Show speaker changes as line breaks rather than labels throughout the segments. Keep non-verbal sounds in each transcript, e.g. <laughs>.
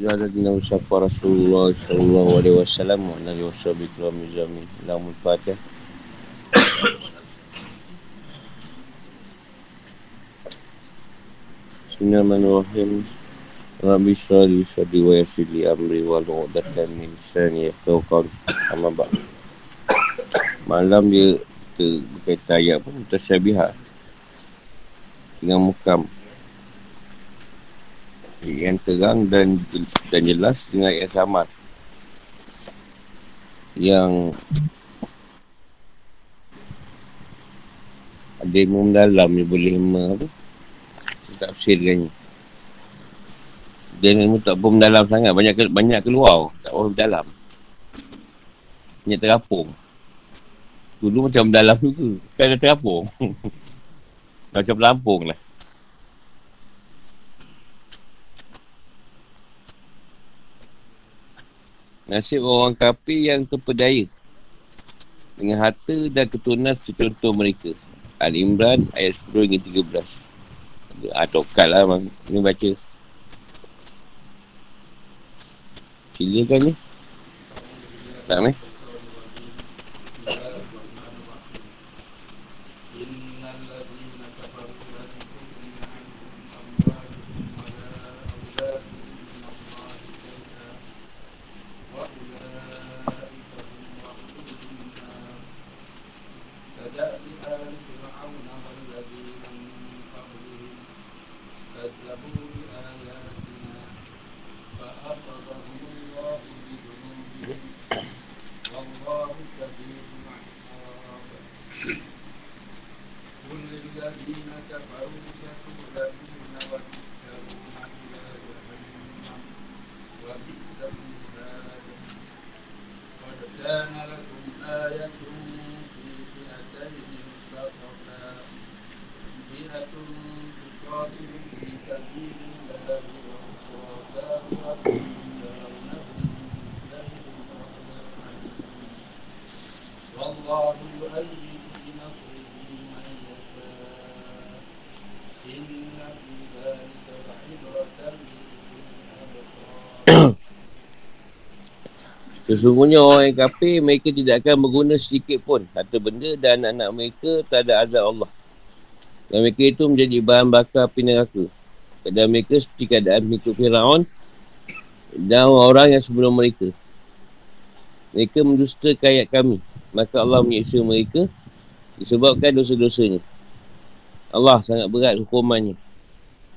Ya Nabi Mustafa Rasulullah Sallallahu Alaihi Wasallam Wa Nabi Wasabi Kulam Nizami Lamul Fatih Bismillahirrahmanirrahim. Rabbi Shalli Shalli Wa Yasili Amri Wa Lu'udatan Min Sani Yahtawqan Amma Ba' Malam dia berkaitan ayat pun Tersyabihat Dengan mukam yang terang dan dan jelas dengan ayat samar yang ada ilmu mendalam yang boleh tafsirkannya dan ilmu tak pun mendalam sangat. Banyak banyak keluar. Tak pun dalam. Banyak terapung. Dulu macam mendalam tu kan ada terapung. <laughs> Macam pelampung lah Nasib orang kafir yang terpedaya dengan harta dan keturunan secontoh mereka. Al-Imran ayat 10 hingga 13. Atau kat lah bang. Ini baca. Silakan ni. Tak ni? Sesungguhnya orang kafir, mereka tidak akan berguna sedikit pun harta benda dan anak-anak mereka tak ada azab Allah. Dan mereka itu menjadi bahan bakar api neraka. Keadaan mereka seperti keadaan mengikut Fir'aun dan orang yang sebelum mereka. Mereka mendusta ayat kami. Maka Allah menyiksa mereka disebabkan dosa-dosanya. Allah sangat berat hukumannya.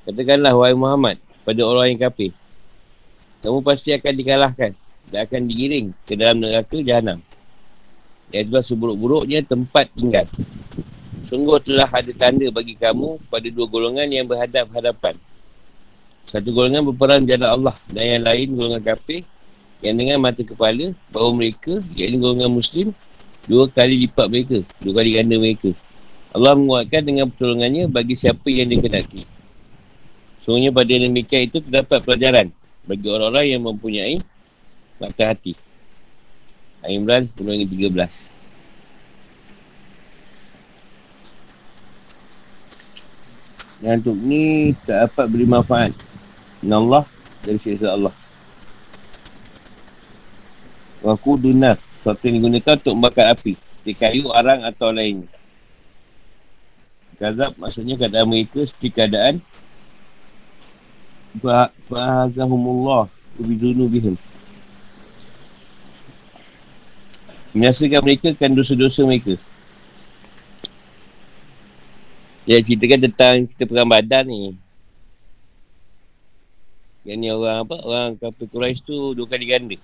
Katakanlah, wahai Muhammad, pada orang yang kafir. Kamu pasti akan dikalahkan dan akan digiring ke dalam neraka jahanam. Dan itulah seburuk-buruknya tempat tinggal. Sungguh telah ada tanda bagi kamu pada dua golongan yang berhadap-hadapan. Satu golongan berperang jalan Allah dan yang lain golongan kafir yang dengan mata kepala bahawa mereka, iaitu golongan Muslim, dua kali lipat mereka, dua kali ganda mereka. Allah menguatkan dengan pertolongannya bagi siapa yang dikenaki. Sungguhnya pada demikian itu terdapat pelajaran bagi orang-orang yang mempunyai Mata hati Al-Imran 10 13 Dan untuk ni tak dapat beri manfaat dengan Allah dari siksa Allah. Waku dunar. Suatu yang digunakan untuk membakar api. Di kayu, arang atau lain. Gazab maksudnya keadaan mereka seperti keadaan Fa'azahumullah Ubidunu Menyaksikan mereka kan dosa-dosa mereka. Ya, kita kan tentang kita perang badan ni. Yang ni orang apa? Orang kafir Quraisy tu dua kali ganda.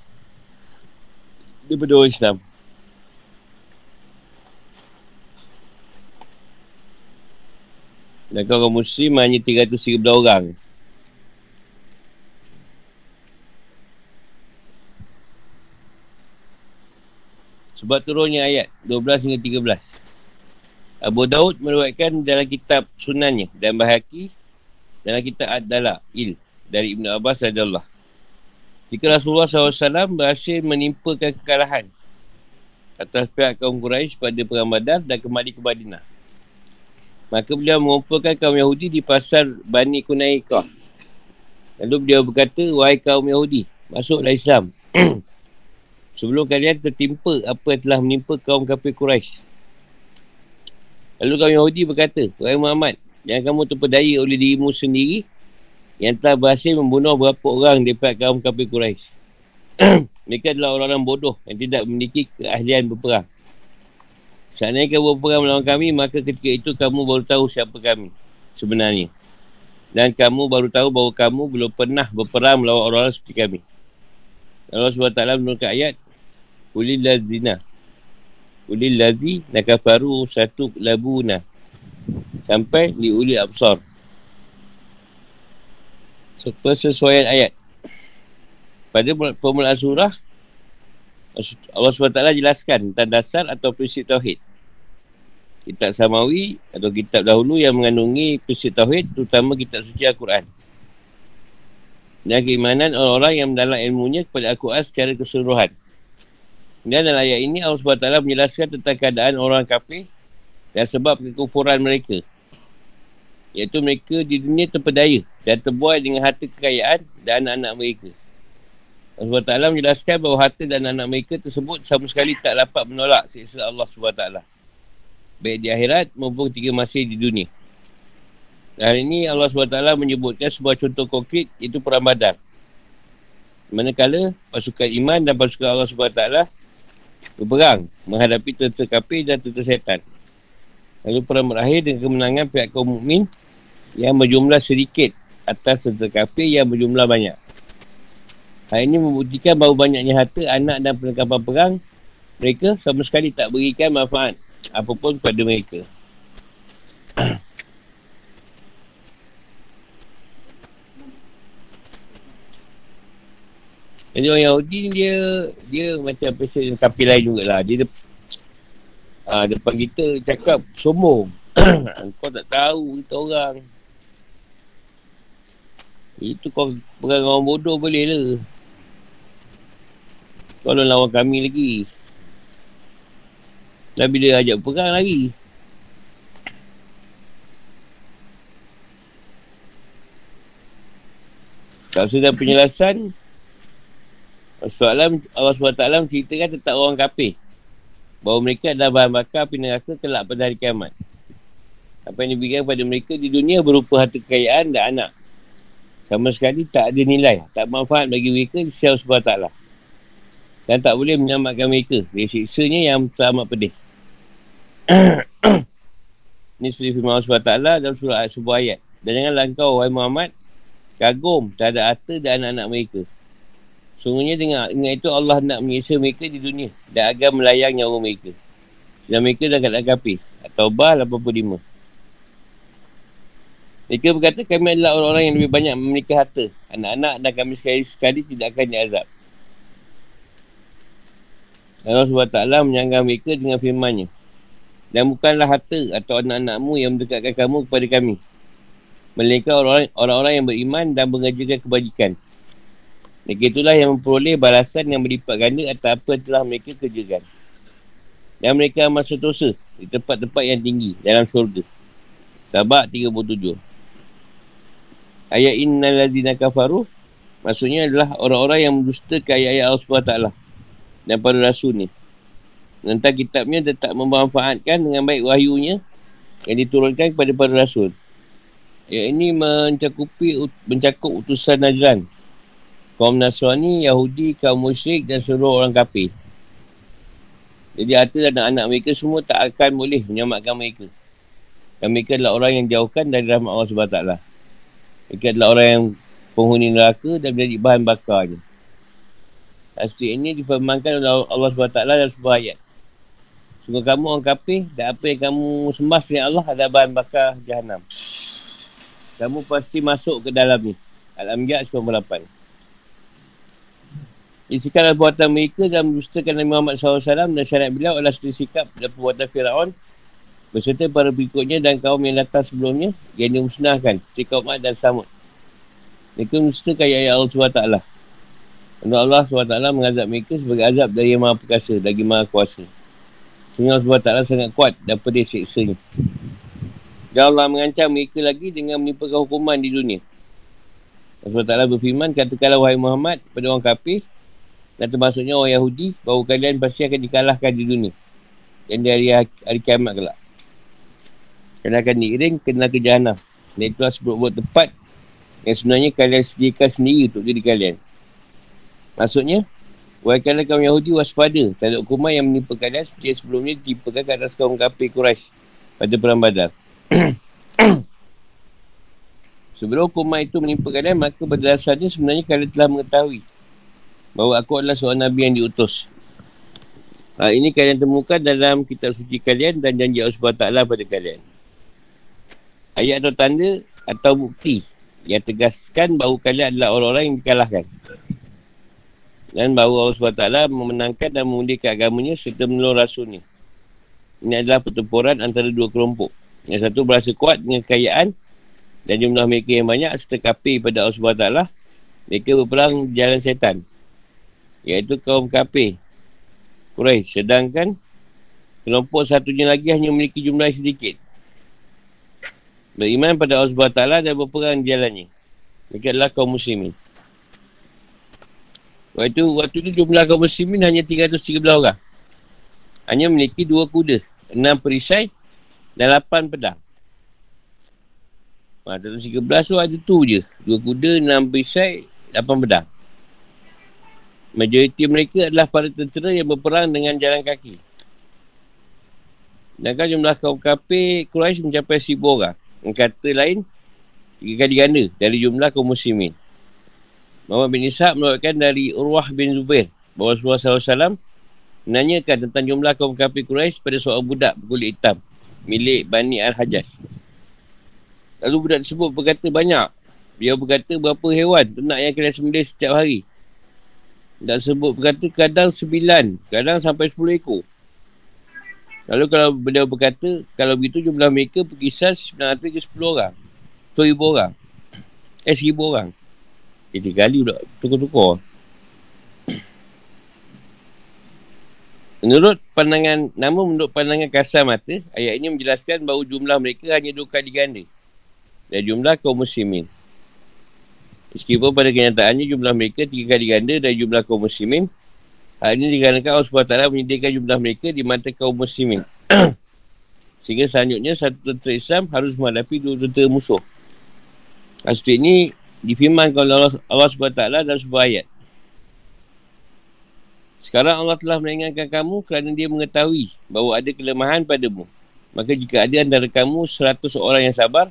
Dia berdua Islam. Dan kalau orang Muslim hanya 313 orang. Sebab turunnya ayat 12 hingga 13. Abu Daud meruatkan dalam kitab sunannya dan bahaki dalam kitab Ad-Dala Il dari Ibn Abbas radhiyallahu Jika Rasulullah SAW berhasil menimpakan kekalahan atas pihak kaum Quraisy pada perang Badar dan kembali ke Madinah. Maka beliau mengumpulkan kaum Yahudi di pasar Bani Kunaikah. Lalu dia berkata, wahai kaum Yahudi, masuklah Islam. <clears throat> Sebelum kalian tertimpa apa yang telah menimpa kaum kafir Quraisy. Lalu kaum Yahudi berkata, wahai Muhammad, jangan kamu terpedaya oleh dirimu sendiri yang telah berhasil membunuh beberapa orang daripada kaum kafir Quraisy. <clears throat> Mereka adalah orang-orang bodoh yang tidak memiliki keahlian berperang. Seandainya kamu berperang melawan kami, maka ketika itu kamu baru tahu siapa kami sebenarnya. Dan kamu baru tahu bahawa kamu belum pernah berperang melawan orang-orang seperti kami. Allah SWT menurunkan ayat, Ulil lazina. Ulil lazi nakafaru satu labuna. Sampai di ulil absar. Persesuaian ayat. Pada permulaan surah, Allah SWT jelaskan tentang dasar atau prinsip Tauhid. Kitab Samawi atau kitab dahulu yang mengandungi prinsip Tauhid, terutama kitab suci Al-Quran. Dan keimanan orang-orang yang mendalam ilmunya kepada Al-Quran secara keseluruhan. Dan dalam ayat ini Allah SWT menjelaskan tentang keadaan orang kafir dan sebab kekufuran mereka. Iaitu mereka di dunia terpedaya dan terbuai dengan harta kekayaan dan anak-anak mereka. Allah SWT menjelaskan bahawa harta dan anak mereka tersebut sama sekali tak dapat menolak siksa Allah SWT. Baik di akhirat maupun ketika masih di dunia. Dan ini Allah SWT menyebutkan sebuah contoh konkret iaitu perang badar. Manakala pasukan iman dan pasukan Allah SWT berperang menghadapi tentera kafir dan tentera setan. Lalu perang berakhir dengan kemenangan pihak kaum mukmin yang berjumlah sedikit atas tentera kafir yang berjumlah banyak. Hal ini membuktikan bahawa banyaknya harta, anak dan perlengkapan perang mereka sama sekali tak berikan manfaat apapun kepada mereka. <clears throat> Jadi orang Yahudi ni dia dia macam pasal sapi lain jugalah. Dia de- ha, depan kita cakap sombong. <clears throat> kau tak tahu kita orang. Itu kau pegang orang bodoh boleh lah. Kalau lawan kami lagi. Dan bila ajak perang lagi. Tak sudah penjelasan Allah SWT ceritakan tentang orang kafir. Bahawa mereka adalah bahan bakar api neraka kelak pada hari kiamat. Apa yang diberikan kepada mereka di dunia berupa harta kekayaan dan anak. Sama sekali tak ada nilai. Tak manfaat bagi mereka di sisi Allah SWT. Dan tak boleh menyelamatkan mereka dari siksanya yang teramat pedih. <coughs> Ini seperti firman Allah SWT dalam surah sebuah ayat. Dan janganlah engkau, wahai Muhammad, kagum terhadap harta dan anak-anak mereka. Sungguhnya dengan, dengan itu Allah nak menyisa mereka di dunia dan agar melayang nyawa mereka. Dan mereka dah keadaan kapir. At-Taubah 85. Mereka berkata kami adalah orang-orang yang lebih banyak memiliki harta. Anak-anak dan kami sekali-sekali tidak akan diazab. Allah SWT menyanggah mereka dengan firmannya. Dan bukanlah harta atau anak-anakmu yang mendekatkan kamu kepada kami. Melainkan orang-orang yang beriman dan mengerjakan kebajikan. Mereka itulah yang memperoleh balasan yang berlipat ganda atas apa yang telah mereka kerjakan. Dan mereka masa dosa di tempat-tempat yang tinggi dalam syurga. Sabak 37. Ayat innal ladzina kafaru maksudnya adalah orang-orang yang mendustakan ayat-ayat Allah SWT dan para rasul ni. Tentang kitabnya tak memanfaatkan dengan baik wahyunya yang diturunkan kepada para rasul. Ayat ini mencakupi mencakup utusan Najran kaum Nasrani, Yahudi, kaum musyrik dan seluruh orang kafir. Jadi harta dan anak mereka semua tak akan boleh menyelamatkan mereka. Dan mereka adalah orang yang jauhkan dari rahmat Allah SWT. Mereka adalah orang yang penghuni neraka dan menjadi bahan bakarnya. Aspek ini difirmankan oleh Allah SWT dalam sebuah ayat. Sungguh kamu orang kafir dan apa yang kamu sembah selain Allah adalah bahan bakar jahannam. Kamu pasti masuk ke dalam ni. Al-Amjad 98. Isikatlah perbuatan mereka dan mendustakan Nabi Muhammad SAW dan syariat beliau adalah seperti sikap dan perbuatan Fir'aun beserta para berikutnya dan kaum yang datang sebelumnya yang dimusnahkan seperti kaum Ad dan Samud. Mereka mendustakan ayat Allah SWT. Dan Allah SWT mengazab mereka sebagai azab dari yang maha perkasa, dari maha kuasa. Sehingga Allah SWT sangat kuat dan pedih siksanya. Dan Allah mengancam mereka lagi dengan menimpakan hukuman di dunia. Allah Ta'ala berfirman, katakanlah wahai Muhammad pada orang kafir dan termasuknya orang Yahudi bahawa kalian pasti akan dikalahkan di dunia. Dan di hari, hari kiamat kelak. Kena akan diiring kena ke jahannam. Dan itulah sebut-buat tepat yang sebenarnya kalian sediakan sendiri untuk diri kalian. Maksudnya, wahai kalian kaum Yahudi waspada tak ada hukuman yang menimpa kalian seperti yang sebelumnya ditimpakan ke atas kaum kafir Quraisy pada perang badar. <coughs> Sebelum hukuman itu menimpa kalian, maka berdasarnya sebenarnya kalian telah mengetahui bahawa aku adalah seorang Nabi yang diutus. Hal ini kalian temukan dalam kitab suci kalian dan janji Allah SWT pada kalian. Ayat atau tanda atau bukti yang tegaskan bahawa kalian adalah orang-orang yang dikalahkan. Dan bahawa Allah SWT memenangkan dan memulihkan agamanya serta menolong rasulnya. Ini adalah pertempuran antara dua kelompok. Yang satu berasa kuat dengan kekayaan dan jumlah mereka yang banyak serta kafir pada Allah SWT mereka berperang jalan setan iaitu kaum kafir. Quraisy sedangkan kelompok satunya lagi hanya memiliki jumlah yang sedikit. Beriman pada Allah SWT dan berperang jalannya. Mereka adalah kaum muslimin. Waktu, waktu itu jumlah kaum muslimin hanya 313 orang. Hanya memiliki dua kuda enam perisai dan lapan pedang. Ha, dalam 13 tu ada tu je. Dua kuda, enam perisai, lapan pedang. Majoriti mereka adalah para tentera yang berperang dengan jalan kaki. Dan kan jumlah kaum kafir Quraisy mencapai seribu orang. Kata lain, tiga kali ganda dari jumlah kaum muslimin. Muhammad bin Ishaq melakukan dari Urwah bin Zubair bahawa Rasulullah SAW menanyakan tentang jumlah kaum kafir Quraisy pada seorang budak berkulit hitam milik Bani Al-Hajjaj. Lalu budak tersebut berkata banyak. Dia berkata berapa hewan ternak yang kena sembelih setiap hari. Budak tersebut berkata kadang sembilan, kadang sampai sepuluh ekor. Lalu kalau beliau berkata, kalau begitu jumlah mereka berkisar sembilan ratus ke sepuluh orang. Sepuluh ribu orang. Eh, seribu orang. Jadi kali budak tukar-tukar. Menurut pandangan, namun menurut pandangan kasar mata, ayat ini menjelaskan bahawa jumlah mereka hanya dua kali ganda dan jumlah kaum muslimin. Meskipun pada kenyataannya jumlah mereka tiga kali ganda dari jumlah kaum muslimin, hal ini dikarenakan Allah SWT menyediakan jumlah mereka di mata kaum muslimin. <clears throat> Sehingga selanjutnya satu tentera Islam harus menghadapi dua tentera musuh. Aspek ini difirmankan oleh Allah, Allah SWT dalam sebuah ayat. Sekarang Allah telah meringankan kamu kerana dia mengetahui bahawa ada kelemahan padamu. Maka jika ada antara kamu seratus orang yang sabar,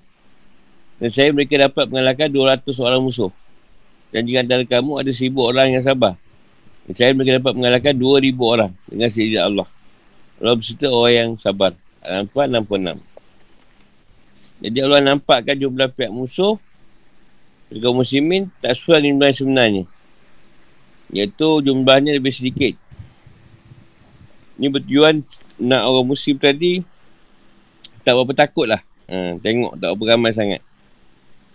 dan saya mereka dapat mengalahkan 200 orang musuh. Dan jika antara kamu ada 1000 orang yang sabar. Dan saya mereka dapat mengalahkan 2000 orang dengan sejak Allah. Allah berserta orang yang sabar. Al-Anfal 66. Jadi Allah nampakkan jumlah pihak musuh kaum muslimin tak sesuai dengan sebenarnya. Iaitu jumlahnya lebih sedikit. Ini bertujuan nak orang muslim tadi tak berapa takut lah. Ha, tengok tak berapa ramai sangat.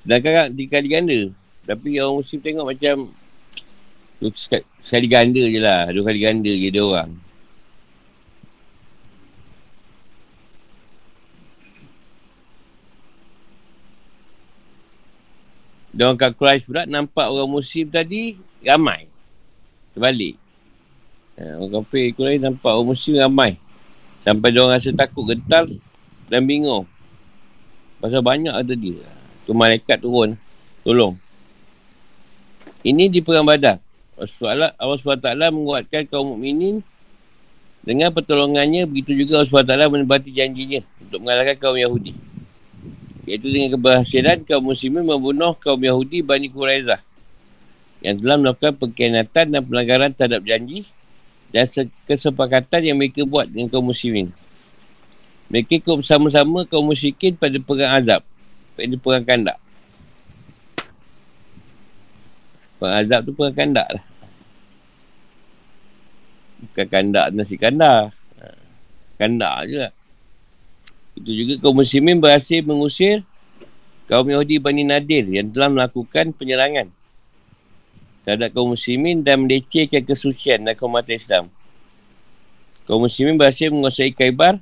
Dan kakak tiga kali ganda. Tapi orang muslim tengok macam sekali ganda je lah. Dua kali ganda je dia orang. Dan orang Quraish pula nampak orang muslim tadi ramai. Terbalik. Ha, orang kafir Quraish nampak orang muslim ramai. Sampai dia orang rasa takut, gentar dan bingung. Pasal banyak ada dia. Tu malaikat turun. Tolong. Ini di perang badar. Allah SWT menguatkan kaum mukminin dengan pertolongannya begitu juga Allah SWT menebati janjinya untuk mengalahkan kaum Yahudi. Iaitu dengan keberhasilan kaum muslimin membunuh kaum Yahudi Bani Quraizah yang telah melakukan pengkhianatan dan pelanggaran terhadap janji dan kesepakatan yang mereka buat dengan kaum muslimin. Mereka ikut bersama-sama kaum musyrikin pada perang azab dia perang kandak. Perang azab tu perang kandak lah. Bukan kandak nasi kandak. Kandak je lah. Itu juga kaum muslimin berhasil mengusir kaum Yahudi Bani Nadir yang telah melakukan penyerangan terhadap kaum muslimin dan melecehkan kesucian dan kaum mata Islam. Kaum muslimin berhasil menguasai Kaibar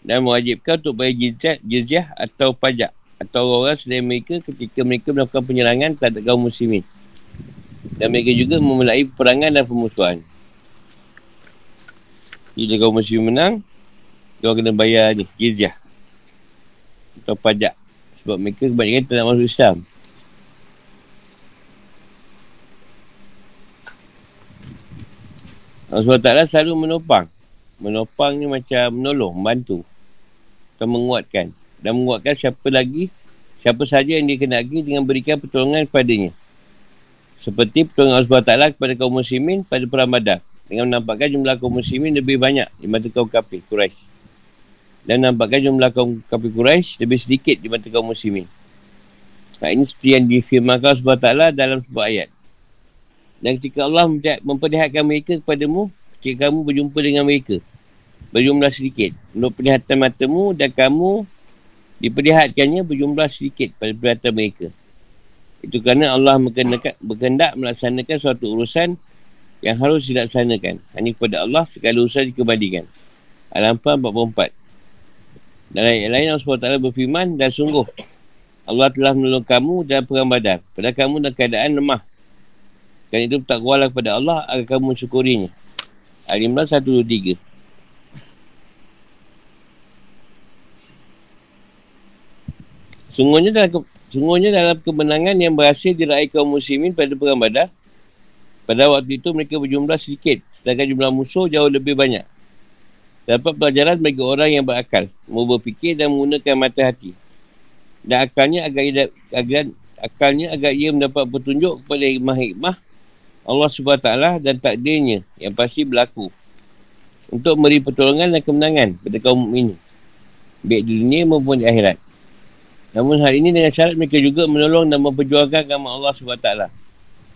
dan mewajibkan untuk bayar jizyah, jizyah atau pajak atau orang-orang selain mereka ketika mereka melakukan penyerangan terhadap kaum muslimin. Dan mereka juga memulai perangan dan pemusuhan. Jika kaum muslim menang, dia kena bayar ni, jizyah. Atau pajak. Sebab mereka kebanyakan tak nak masuk Islam. Allah SWT selalu menopang. Menopang ni macam menolong, membantu. Atau menguatkan. Dan menguatkan siapa lagi, siapa saja yang dia kenali dengan berikan pertolongan kepadanya. Seperti pertolongan Allah SWT kepada kaum muslimin pada perang badar. Dengan menampakkan jumlah kaum muslimin lebih banyak di mata kaum kafir Quraisy. Dan menampakkan jumlah kaum kafir Quraisy lebih sedikit di mata kaum muslimin. Nah, ini seperti yang difirmakan Allah SWT dalam sebuah ayat. Dan ketika Allah memperlihatkan mereka kepadamu, ketika kamu berjumpa dengan mereka, berjumlah sedikit. Menurut penglihatan matamu dan kamu diperlihatkannya berjumlah sedikit pada penglihatan mereka. Itu kerana Allah berkendak melaksanakan suatu urusan yang harus dilaksanakan. Hanya kepada Allah segala urusan dikembalikan. Al-Anfal 44. Dan lain-lain Allah SWT berfirman dan sungguh Allah telah menolong kamu dalam perang badan. Pada kamu dalam keadaan lemah. Kerana itu tak kuala kepada Allah agar kamu mensyukurinya. Al-Imran 123. Sungguhnya dalam Sungguhnya dalam kemenangan yang berhasil diraih kaum muslimin pada perang badar, pada waktu itu mereka berjumlah sedikit, sedangkan jumlah musuh jauh lebih banyak. Dapat pelajaran bagi orang yang berakal, mau berfikir dan menggunakan mata hati. Dan akalnya agar, agar akalnya agar ia mendapat petunjuk kepada hikmah-hikmah Allah SWT dan takdirnya yang pasti berlaku untuk memberi pertolongan dan kemenangan kepada kaum ini baik di dunia maupun di akhirat. Namun hal ini dengan syarat mereka juga menolong dan memperjuangkan agama Allah SWT.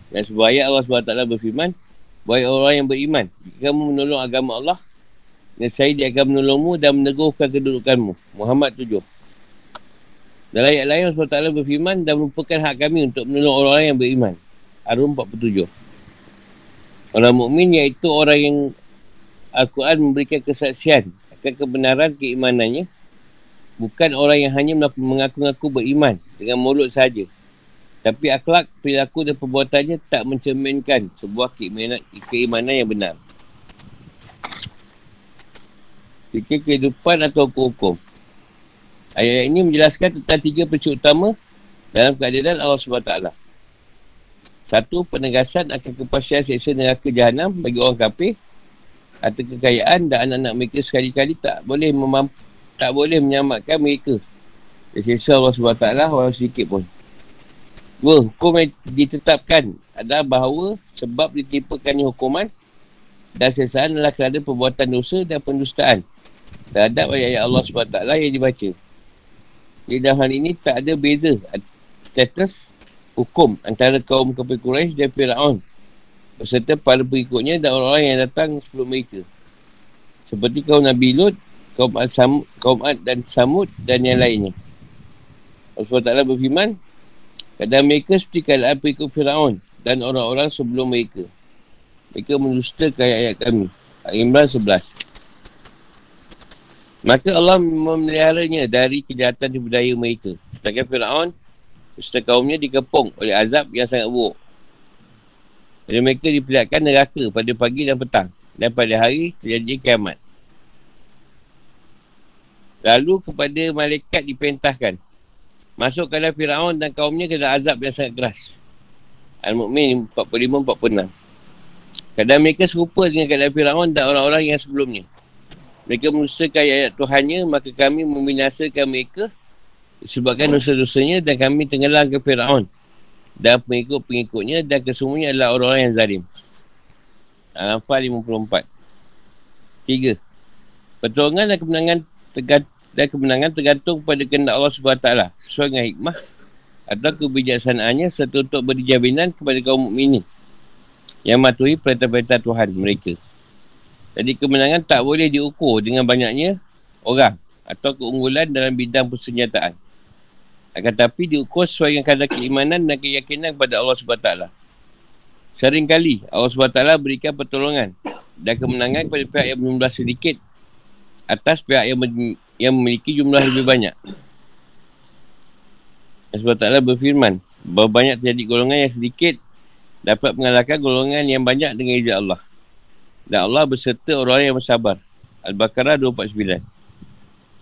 Dan sebuah ayat Allah SWT berfirman, Wahai orang yang beriman, jika kamu menolong agama Allah, dan saya dia akan menolongmu dan meneguhkan kedudukanmu. Muhammad 7. Dalam ayat lain Allah SWT berfirman dan merupakan hak kami untuk menolong orang-orang yang beriman. Arum 47. Orang mukmin iaitu orang yang Al-Quran memberikan kesaksian akan kebenaran keimanannya bukan orang yang hanya mengaku-ngaku beriman dengan mulut saja. Tapi akhlak, perilaku dan perbuatannya tak mencerminkan sebuah keimanan, keimanan yang benar. Fikir kehidupan atau hukum-hukum. Ayat ini menjelaskan tentang tiga prinsip utama dalam keadilan Allah SWT. Satu, penegasan akan kepastian seksa neraka jahanam bagi orang kafir atau kekayaan dan anak-anak mereka sekali-kali tak boleh memampu tak boleh menyelamatkan mereka. Sisa Allah SWT walau sedikit pun. Dua, hukum yang ditetapkan adalah bahawa sebab ditimpakan hukuman dan sesaan adalah kerana perbuatan dosa dan pendustaan terhadap ayat-ayat Allah SWT yang dibaca. Jadi dalam hal ini tak ada beza status hukum antara kaum kafir Quraisy dan Fir'aun beserta para pengikutnya dan orang-orang yang datang sebelum mereka. Seperti kaum Nabi Lut kaum Ad, Samud, kaum Ad dan Samud dan yang lainnya. Allah SWT berfirman, Kadang mereka seperti keadaan pengikut Fir'aun dan orang-orang sebelum mereka. Mereka mendustakan ayat-ayat kami. Al-Imran 11. Maka Allah memeliharanya dari kejahatan di budaya mereka. Sedangkan Fir'aun, serta kaumnya dikepung oleh azab yang sangat buruk. Jadi mereka diperlihatkan neraka pada pagi dan petang. Dan pada hari terjadi kiamat. Lalu kepada malaikat diperintahkan. Masuk dalam Fir'aun dan kaumnya ke dalam azab yang sangat keras. Al-Mu'min 45-46. Kadang mereka serupa dengan keadaan Fir'aun dan orang-orang yang sebelumnya. Mereka menusakan ayat Tuhannya, maka kami membinasakan mereka sebabkan dosa-dosanya dan kami tenggelam ke Fir'aun dan pengikut-pengikutnya dan kesemuanya adalah orang-orang yang zalim. Al-Anfal 54. Tiga. Pertolongan dan kemenangan dan kemenangan tergantung kepada kehendak Allah SWT sesuai dengan hikmah atau kebijaksanaannya serta untuk beri jaminan kepada kaum mukminin yang matuhi perintah-perintah Tuhan mereka. Jadi kemenangan tak boleh diukur dengan banyaknya orang atau keunggulan dalam bidang persenjataan. Akan tetapi diukur sesuai dengan kadar keimanan dan keyakinan kepada Allah SWT. Seringkali Allah SWT berikan pertolongan dan kemenangan kepada pihak yang berjumlah sedikit atas pihak yang, yang memiliki jumlah lebih banyak. Sebab taklah berfirman. Bahawa banyak terjadi golongan yang sedikit dapat mengalahkan golongan yang banyak dengan izin Allah. Dan Allah berserta orang yang bersabar. Al-Baqarah 249.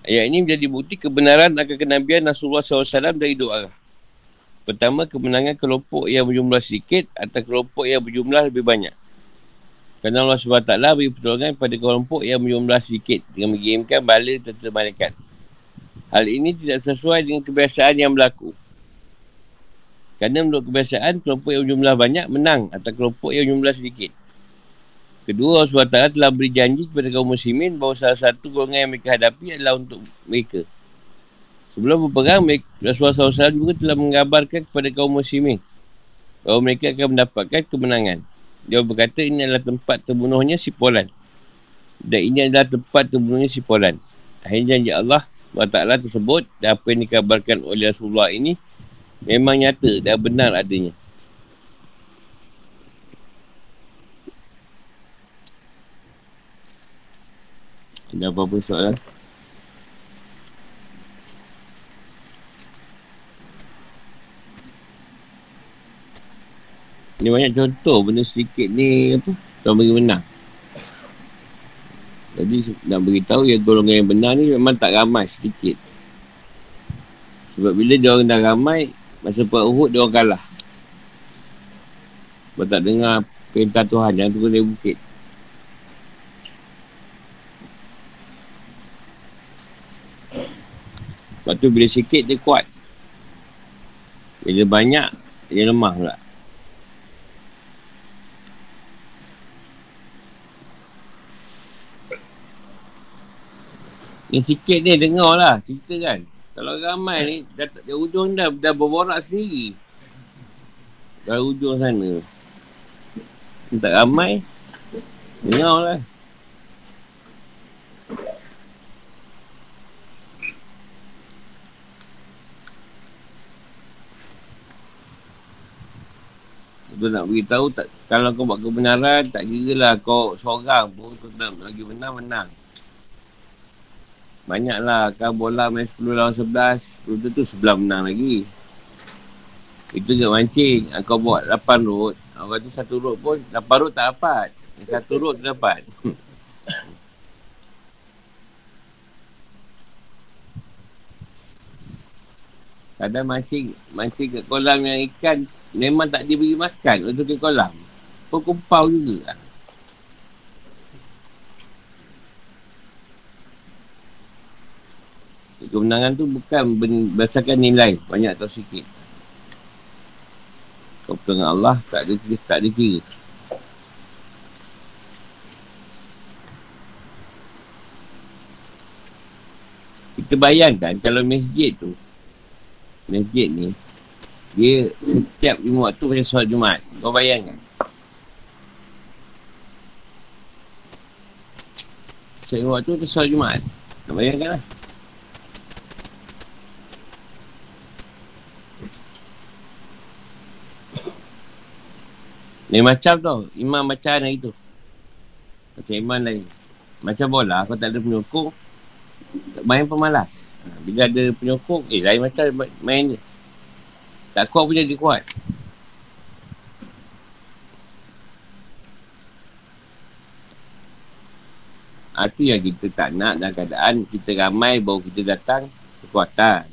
Ayat ini menjadi bukti kebenaran akan kenabian Rasulullah SAW dari doa. Pertama, kemenangan kelompok yang berjumlah sedikit atau kelompok yang berjumlah lebih banyak. Kerana Allah SWT beri pertolongan pada kelompok yang berjumlah sedikit dengan mengirimkan bala tentera malaikat. Hal ini tidak sesuai dengan kebiasaan yang berlaku. Kerana menurut kebiasaan, kelompok yang berjumlah banyak menang atau kelompok yang berjumlah sedikit. Kedua, Allah SWT telah beri janji kepada kaum muslimin bahawa salah satu golongan yang mereka hadapi adalah untuk mereka. Sebelum berperang, Rasulullah SAW juga telah mengabarkan kepada kaum muslimin bahawa mereka akan mendapatkan kemenangan. Dia berkata ini adalah tempat terbunuhnya si Polan. Dan ini adalah tempat terbunuhnya si Polan. Akhirnya janji Allah SWT tersebut dan apa yang dikabarkan oleh Rasulullah ini memang nyata dan benar adanya. Ada apa-apa soalan? Ni banyak contoh benda sedikit ni apa? Tuan bagi menang. Jadi nak beritahu yang golongan yang benar ni memang tak ramai sedikit. Sebab bila dia orang dah ramai, masa perang Uhud dia orang kalah. Sebab tak dengar perintah Tuhan yang turun dari bukit. Lepas tu bila sikit dia kuat. Bila banyak, dia lemah pula. Yang sikit ni dengar lah cerita kan. Kalau ramai ni, dah, dah ujung dah, dah berborak sendiri. Dari ujung sana. Tak ramai, dengar lah. Kau nak beritahu tak, kalau kau buat kebenaran, tak kira lah kau seorang pun kau nak lagi menang, Banyaklah kan bola main 10 lawan 11, belum tu sebelah menang lagi. Itu je mancing. Ah, kau buat 8 road, orang tu satu road pun, 8 road tak dapat. Yang satu road tu dapat. <laughs> Kadang mancing, mancing kat kolam yang ikan memang tak diberi makan untuk ke kolam. Pun kumpau juga Kemenangan tu bukan berdasarkan nilai banyak atau sikit. Kau dengan Allah tak ada tak ada kira. Kita bayangkan kalau masjid tu masjid ni dia setiap lima waktu macam solat Jumaat. Kau bayangkan. Setiap lima waktu macam solat Jumaat. Kau bayangkan lah. Ni macam tau. Imam macam hari tu. Macam imam lain. Macam bola. Kau tak ada penyokong. Main pemalas. Ha, bila ada penyokong. Eh lain macam main dia. Tak kuat pun jadi kuat. Itu ha, yang kita tak nak dalam keadaan kita ramai baru kita datang kekuatan.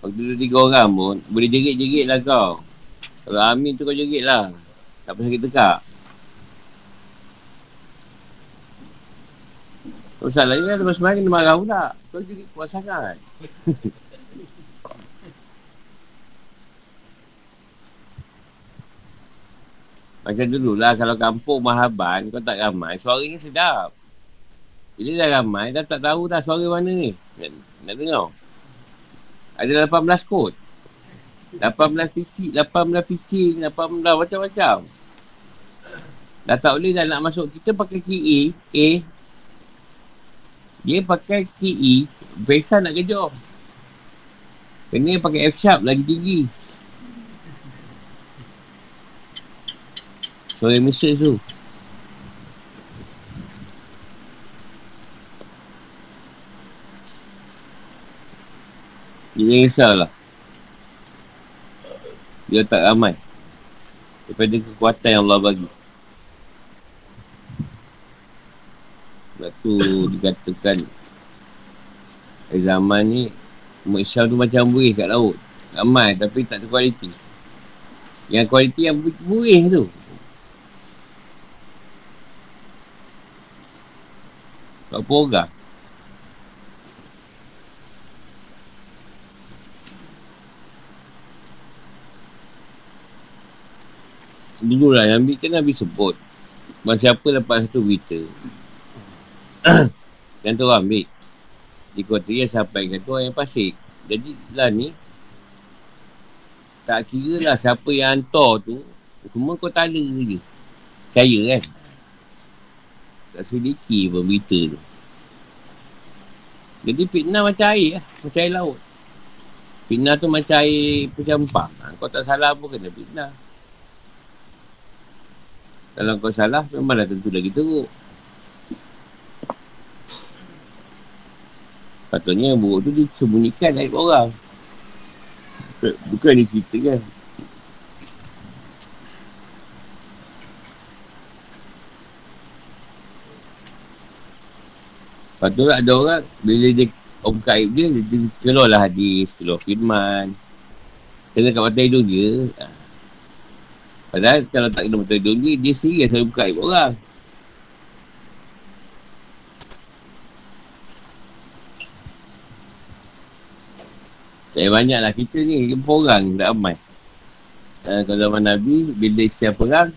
Kalau kita tiga orang pun boleh jerit-jerit lah kau. Kalau Amin tu kau jerit lah. Tak pasal kita tegak. Masalahnya kan lepas main kena marah pula. Kau jadi kuat sangat. <laughs> Macam dulu lah kalau kampung Mahaban kau tak ramai, suaranya sedap. Bila dah ramai, dah tak tahu dah suara mana ni. Nak, nak dengar. Ada 18 kot. 18 picik, 18 picik, 18 macam-macam. Dah tak boleh dah nak masuk. Kita pakai key A, A. Dia pakai key E, Besa nak kejar. Kena pakai F sharp lagi tinggi. Suara mesej tu. Jangan risaulah. Dia tak ramai. Daripada kekuatan yang Allah bagi. Sebab tu dikatakan di zaman ni umat Islam tu macam buih kat laut. Ramai tapi tak ada kualiti. Yang kualiti yang buih tu. Kat program. Dulu lah Nabi kan Nabi sebut. Masa siapa dapat satu berita? <coughs> Yang tu ambil. Di kota sampai kan tu yang pasik Jadi lah ni Tak kira lah siapa yang hantar tu. Semua kau tala je. Percaya kan? Tak sedikit pun berita tu. Jadi fitnah macam air lah. Macam air laut. Fitnah tu macam air pecampah ha, Kau tak salah pun kena fitnah kalau kau salah, memanglah tentu lagi teruk. Patutnya yang buruk tu disembunyikan dari orang. Bukan dia cerita kan. Lepas tu ada orang, bila dia Om Kaib dia, dia keluar lah hadis, keluar firman. Kena kat mata hidung dia. Padahal kalau tak kena betul hidung dia, dia serius selalu buka aib orang. Saya banyaklah kita ni, jumpa orang tak ramai. Uh, kalau zaman Nabi, bila siap perang,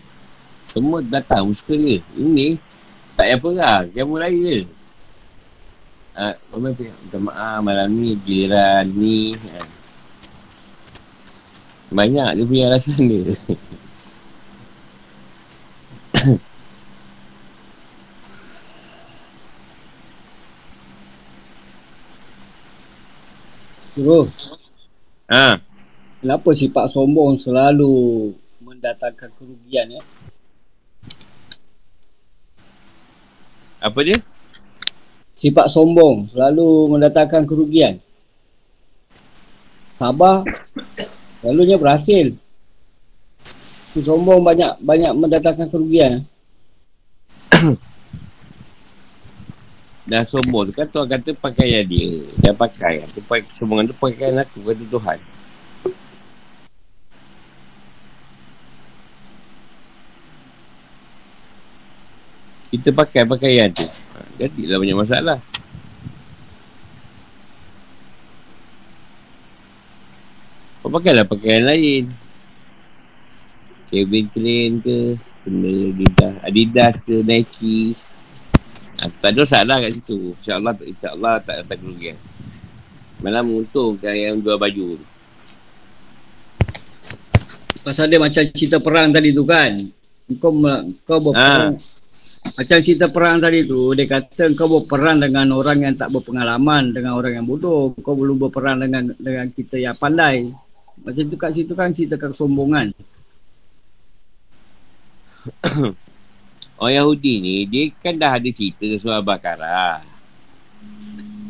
semua datang muska dia. Ini, tak payah perang, dia mulai je. Uh, minta maaf malam ni, giliran ni. Uh. Banyak dia punya alasan dia. <laughs>
Terus.
Ha.
Kenapa sifat sombong selalu mendatangkan kerugian ya?
Apa dia?
Sifat sombong selalu mendatangkan kerugian. Sabar selalunya berhasil. Si sombong banyak banyak mendatangkan kerugian. <coughs>
dah sombong tu kan Tuhan kata pakaian dia. Dia pakai. Tu pakai kesombongan tu pakaian aku kata Tuhan. Kita pakai pakaian tu. Jadilah banyak masalah. Kau pakailah pakaian lain. Kevin Klein ke benda Adidas, Adidas ke Nike Ha, tak ada salah kat situ. InsyaAllah, insyaAllah tak datang kerugian. Malah menguntungkan yang jual baju tu.
Pasal dia macam cerita perang tadi tu kan. Kau, kau berperang. Ha. Macam cerita perang tadi tu, dia kata kau berperang dengan orang yang tak berpengalaman, dengan orang yang bodoh. Kau belum berperang dengan dengan kita yang pandai. Macam tu kat situ kan cerita kesombongan. <coughs>
Orang Yahudi ni, dia kan dah ada cerita soal Bakara.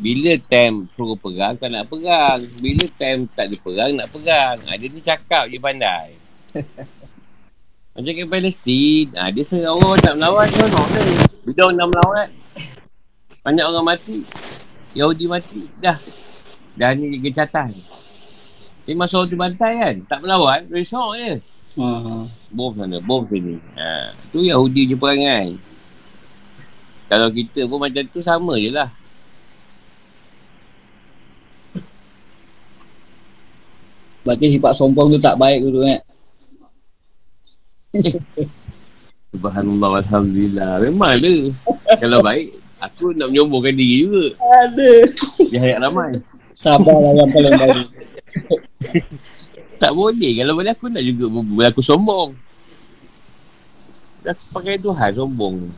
Bila time suruh perang, tak nak perang. Bila time tak ada perang, nak perang. Ha, dia ni cakap je pandai. <laughs> Macam kat Palestin, ha, dia serang orang tak melawan, ni. Bila orang nak melawan, banyak orang mati. Yahudi mati, dah. Dah ni gecatan. Dia masa orang tu bantai kan, tak melawan, risau je. Uh-huh. Bom sana, bom sini. Ha, tu Yahudi je perangai. Kalau kita pun macam tu sama je lah.
Berarti sifat sombong tu tak baik tu eh. <laughs>
Subhanallah Alhamdulillah Memang ada Kalau baik Aku nak menyombongkan diri juga
Ada
Dia hayat ramai
Sabarlah yang paling baik <laughs>
tak boleh. Kalau boleh aku nak juga berlaku sombong. Dah pakai Tuhan sombong.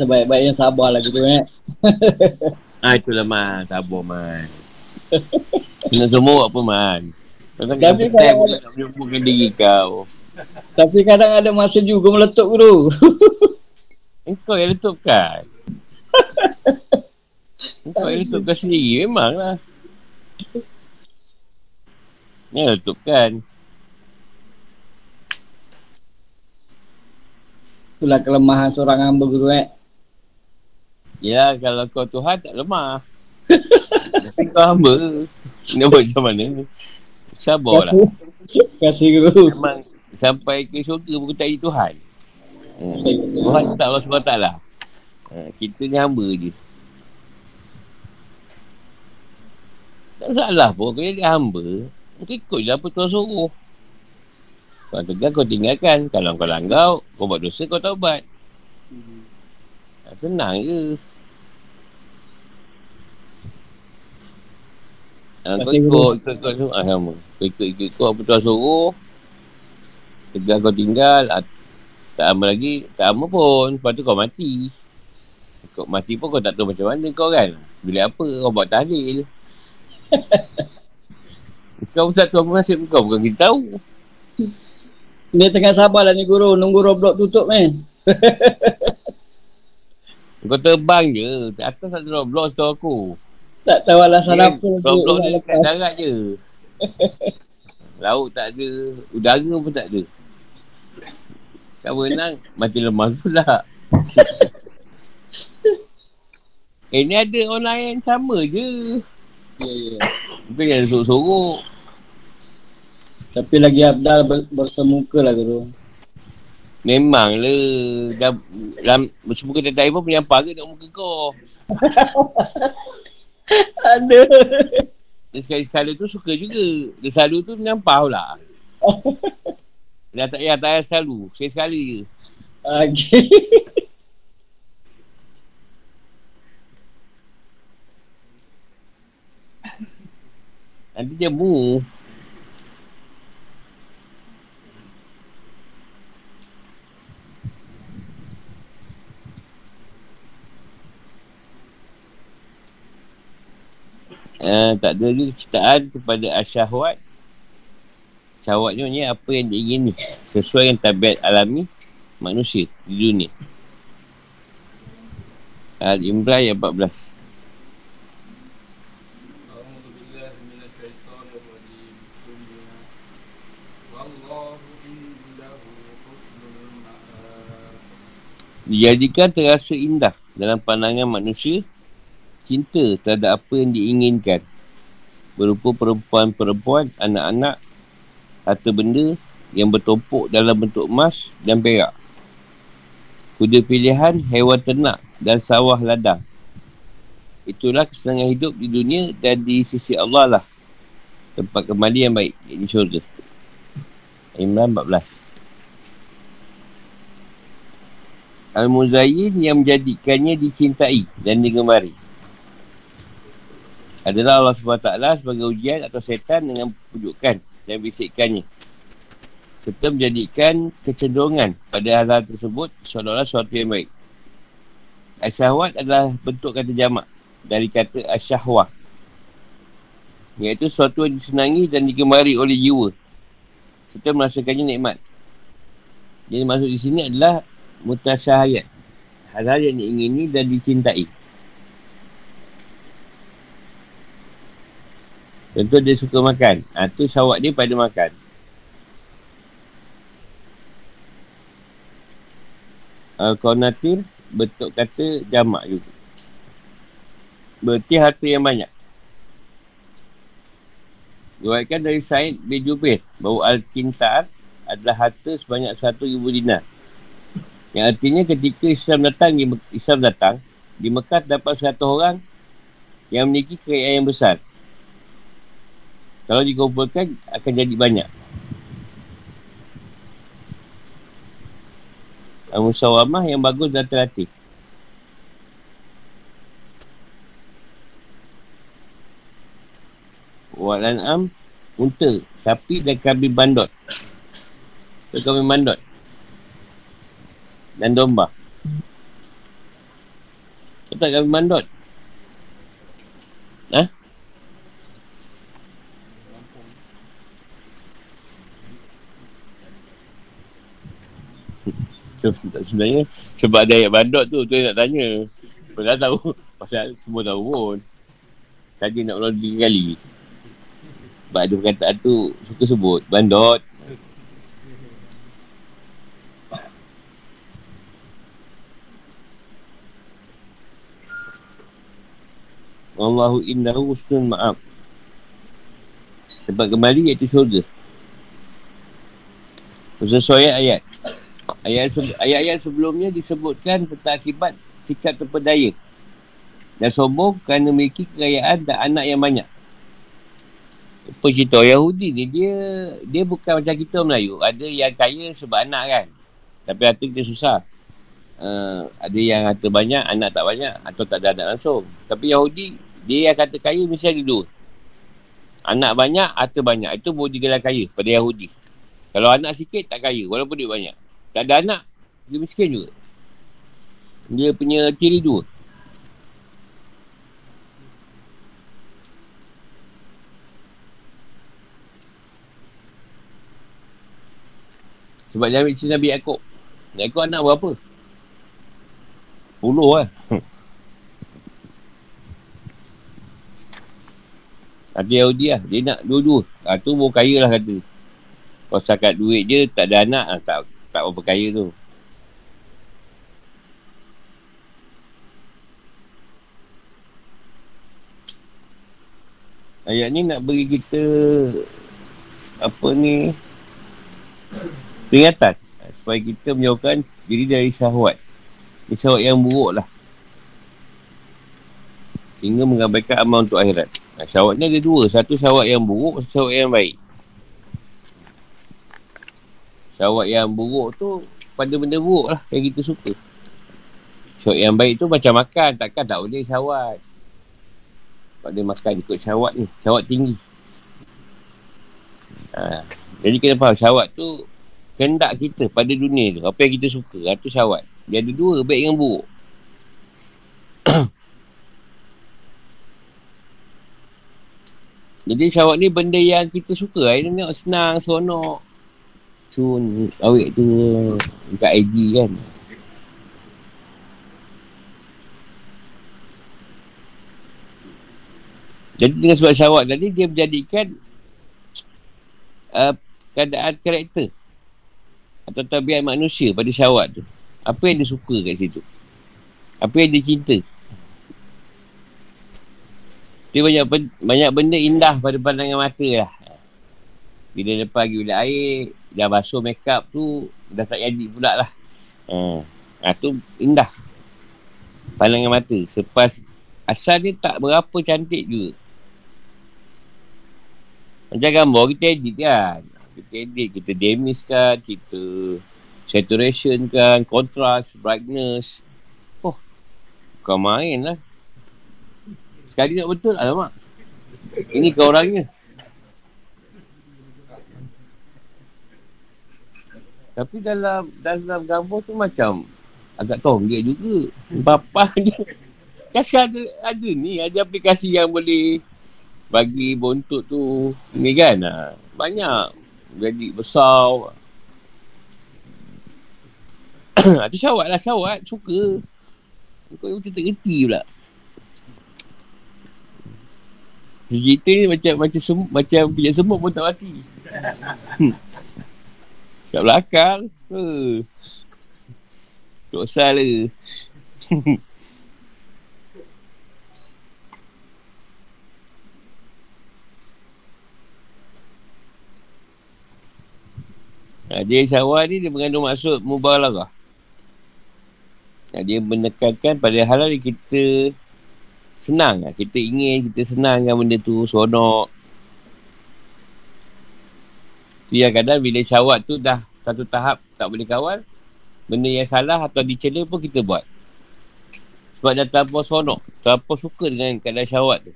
Sebaik-baiknya sabar lah gitu eh. <laughs>
ah itulah man. Sabar man. <laughs> Kena semua apa man. Tapi kadang ada... nak menyumbungkan diri kau.
Tapi kadang ada masa juga meletup tu.
Engkau yang letupkan. <laughs> Yang letak kau sendiri memang lah. Ni letupkan.
Itulah kelemahan seorang hamba guru eh.
Ya, kalau kau Tuhan tak lemah. Tapi kau hamba. Nak buat macam mana? Sabarlah.
Terima kasih guru.
Memang sampai ke syurga pun tak Tuhan. Hmm. Tuhan tak Allah SWT lah. Ha, kita ni hamba je. Tak salah pun. Kau jadi hamba. Kau ikut je apa Tuhan suruh. Kau tegar kau tinggalkan. Kalau kau langgar, kau buat dosa kau taubat. Senang je. Ha, kau ikut, ikut, ikut, ikut, ah, sama. Kau ikut, ikut, ikut apa Tuhan suruh. Tegar kau tinggal. Ah, tak lama lagi, tak lama pun. Lepas tu kau mati. Kau mati pun kau tak tahu macam mana kau kan. Bila apa, kau buat tahlil. <laughs> kau tak tahu apa nasib kau, bukan kita tahu.
Dia tengah sabar lah ni guru. Nunggu Roblox tutup ni. <laughs>
Kau terbang je. Atas ada Roblox tu aku.
Tak tahu alasan apa.
Roblox ni dekat darat je. <laughs> Laut tak ada. Udara pun tak ada. Tak berenang. Mati lemah pula. eh ni ada online sama je.
Ya, ya.
Tapi jangan sorok-sorok.
Tapi lagi Abdal ber- bersemuka lah guru.
Memang le dah dalam bersemuka tak pun menyampah ke dekat muka kau. <laughs>
Ada.
Dia sekali-sekala tu suka juga. Dia selalu tu menyampah pula. <laughs> Dia tak payah, tak payah selalu. Sekali-sekali je.
Okay.
Nanti dia mu. Uh, tak ada lagi ciptaan kepada asyahwat. Syahwat ni apa yang diingini Sesuai dengan tabiat alami manusia di dunia. Al-Imran ayat 14 Dijadikan terasa indah dalam pandangan manusia cinta terhadap apa yang diinginkan berupa perempuan-perempuan, anak-anak, harta benda yang bertumpuk dalam bentuk emas dan perak. Kuda pilihan, hewan ternak dan sawah ladang. Itulah kesenangan hidup di dunia dan di sisi Allah lah. Tempat kembali yang baik, ini syurga. Imran 14. Al-Muzayyin yang menjadikannya dicintai dan digemari adalah Allah SWT sebagai ujian atau setan dengan pujukan dan bisikannya serta menjadikan kecenderungan pada hal-hal tersebut seolah-olah suatu yang baik. Asyahwat adalah bentuk kata jamak dari kata asyahwah iaitu sesuatu yang disenangi dan digemari oleh jiwa serta merasakannya nikmat. Jadi maksud di sini adalah mutasyahayat. Hal-hal yang diingini dan dicintai. Contoh dia suka makan. Ha, tu syawak dia pada makan. Al-Qanatir bentuk kata jamak juga. Berarti harta yang banyak. Diwaikan dari Said bin Jubair bahawa Al-Kintar adalah harta sebanyak satu ribu dinar. Yang artinya ketika Islam datang di Islam datang di Mekah dapat seratus orang yang memiliki kekayaan yang besar. Kalau dikumpulkan akan jadi banyak. Musawamah yang bagus dan terlatih. Walan am unta, sapi dan kambing bandot. Kambing bandot. Dan domba. Kau tak kambing bandot? Ha? Sebenarnya sebab ada ayat bandot tu tu nak tanya. Pernah tahu <laughs> pasal semua tahu pun. Saja nak ulang tiga kali. Sebab ada perkataan tu suka sebut. Bandot. Allahu innahu husnul ma'af. Sebab kembali iaitu syurga. Sesuai ayat. Ayat-ayat sebelumnya disebutkan tentang akibat sikap terpedaya dan sombong kerana memiliki kekayaan dan anak yang banyak. Apa cerita Yahudi ni dia dia bukan macam kita Melayu. Ada yang kaya sebab anak kan. Tapi harta kita susah. Uh, ada yang harta banyak, anak tak banyak atau tak ada anak langsung. Tapi Yahudi dia yang kata kaya mesti ada dua. Anak banyak, harta banyak. Itu boleh digelar kaya pada Yahudi. Kalau anak sikit tak kaya walaupun dia banyak. Tak ada anak, dia miskin juga. Dia punya ciri dua. Sebab dia ambil cerita Nabi Yaakob. Yaakob anak berapa? Puluh lah. <laughs> Kata Yahudi lah. Dia nak dua-dua. Ha, tu pun kaya lah kata. Kalau sakat duit je, tak ada anak, ha, tak tak berapa kaya tu. Ayat ni nak beri kita apa ni peringatan supaya kita menjauhkan diri dari syahwat ni syahwat yang buruk lah sehingga mengabaikan amal untuk akhirat nah, syahwat ni ada dua satu syahwat yang buruk satu syahwat yang baik syahwat yang buruk tu pada benda buruk lah yang kita suka syahwat yang baik tu macam makan takkan tak boleh syahwat pada makan ikut syahwat ni syahwat tinggi ha. jadi kena faham syahwat tu kehendak kita pada dunia tu. Apa yang kita suka. Itu ha, syawat. Dia ada dua, baik dengan buruk. Jadi syawat ni benda yang kita suka. Ini tengok senang, seronok. Cun, awet tu dekat IG kan. Jadi dengan sebab syawat tadi, dia menjadikan uh, keadaan karakter atau tabiat manusia pada syawat tu. Apa yang dia suka kat situ? Apa yang dia cinta? Dia banyak banyak benda indah pada pandangan mata lah. Bila lepas pergi bilik air, dah basuh make up tu, dah tak jadi pula lah. Ha. ha tu indah. Pandangan mata. Sepas asal dia tak berapa cantik juga. Macam gambar kita edit kan kita edit, kita demis kan, kita saturation kan, contrast, brightness. Oh, kau main lah. Sekali nak betul, alamak. Ini kau orangnya. Tapi dalam dalam gambar tu macam agak tonggek juga. Bapa <laughs> dia. Kasih ada, ada ni, ada aplikasi yang boleh bagi bontot tu. Ni kan, ha, banyak jadi besar. <coughs> Itu syawat lah syawat. Suka. Kau macam tak pula. Cerita ni macam macam sem, macam pijak semut pun tak mati. Kat belakang. Uh. Tak usah lah. Ha, <laughs> dia syawal ni dia mengandung maksud mubalarah. Ha, dia menekankan pada hal yang kita senang. Ha, kita ingin, kita senangkan benda tu, seronok. Dia kadang bila syawat tu dah satu tahap tak boleh kawal, benda yang salah atau dicela pun kita buat. Sebab dah terlalu seronok, terlalu suka dengan keadaan syawat tu.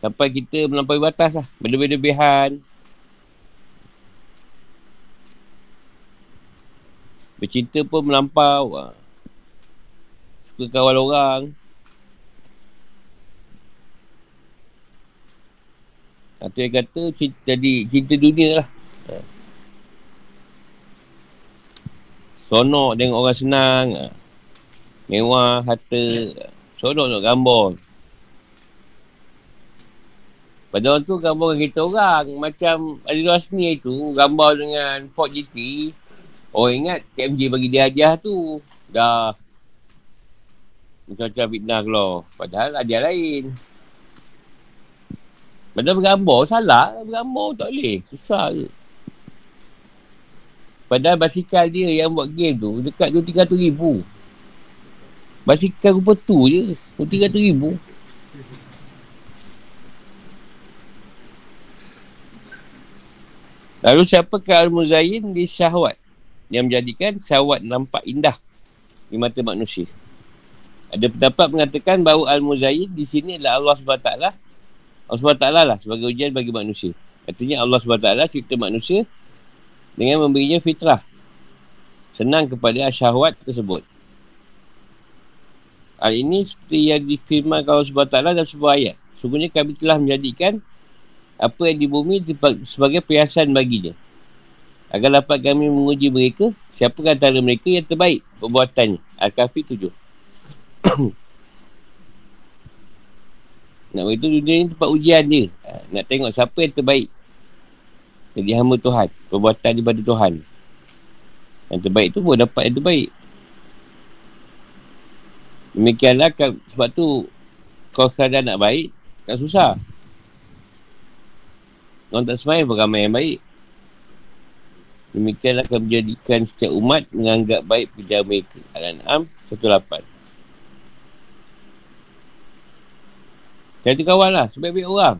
Sampai kita melampaui batas lah. Benda-benda behan, Bercinta pun melampau. Ha. Suka kawal orang. Atau yang kata cinta, jadi cinta dunia lah. Ha. Sonok tengok orang senang. Ha. Mewah, harta. Sonok nak gambar. Pada orang tu gambar dengan kita orang. Macam Ali Rosni itu gambar dengan Ford GT. Oh ingat KMJ bagi dia hadiah tu. Dah. Macam-macam fitnah kalau. Padahal hadiah lain. Padahal bergambar salah. Bergambar tak boleh. Susah je. Padahal basikal dia yang buat game tu dekat 2-300 ribu. Basikal rupa tu je. 2-300 ribu. Lalu siapakah Al-Muzayin di syahwat yang menjadikan syahwat nampak indah di mata manusia? Ada pendapat mengatakan bahawa Al-Muzayin di sini adalah Allah SWT. Allah SWT lah sebagai ujian bagi manusia. Artinya Allah SWT cipta manusia dengan memberinya fitrah. Senang kepada syahwat tersebut. Hal ini seperti yang difirman Allah SWT dalam sebuah ayat. Sungguhnya kami telah menjadikan apa yang di bumi sebagai perhiasan baginya. Agar dapat kami menguji mereka, siapa antara mereka yang terbaik perbuatannya. Al-Kahfi 7. <coughs> Nak beritahu dunia ni tempat ujian dia. Nak tengok siapa yang terbaik. Jadi hamba Tuhan. Perbuatan daripada Tuhan. Yang terbaik tu pun dapat yang terbaik. Demikianlah sebab tu kau sekadar nak baik, tak susah. Orang tak semayang pun ramai yang baik. Demikian akan menjadikan setiap umat menganggap baik pekerjaan mereka. Al-An'am 18. Saya tu kawan lah. Sebaik-baik orang.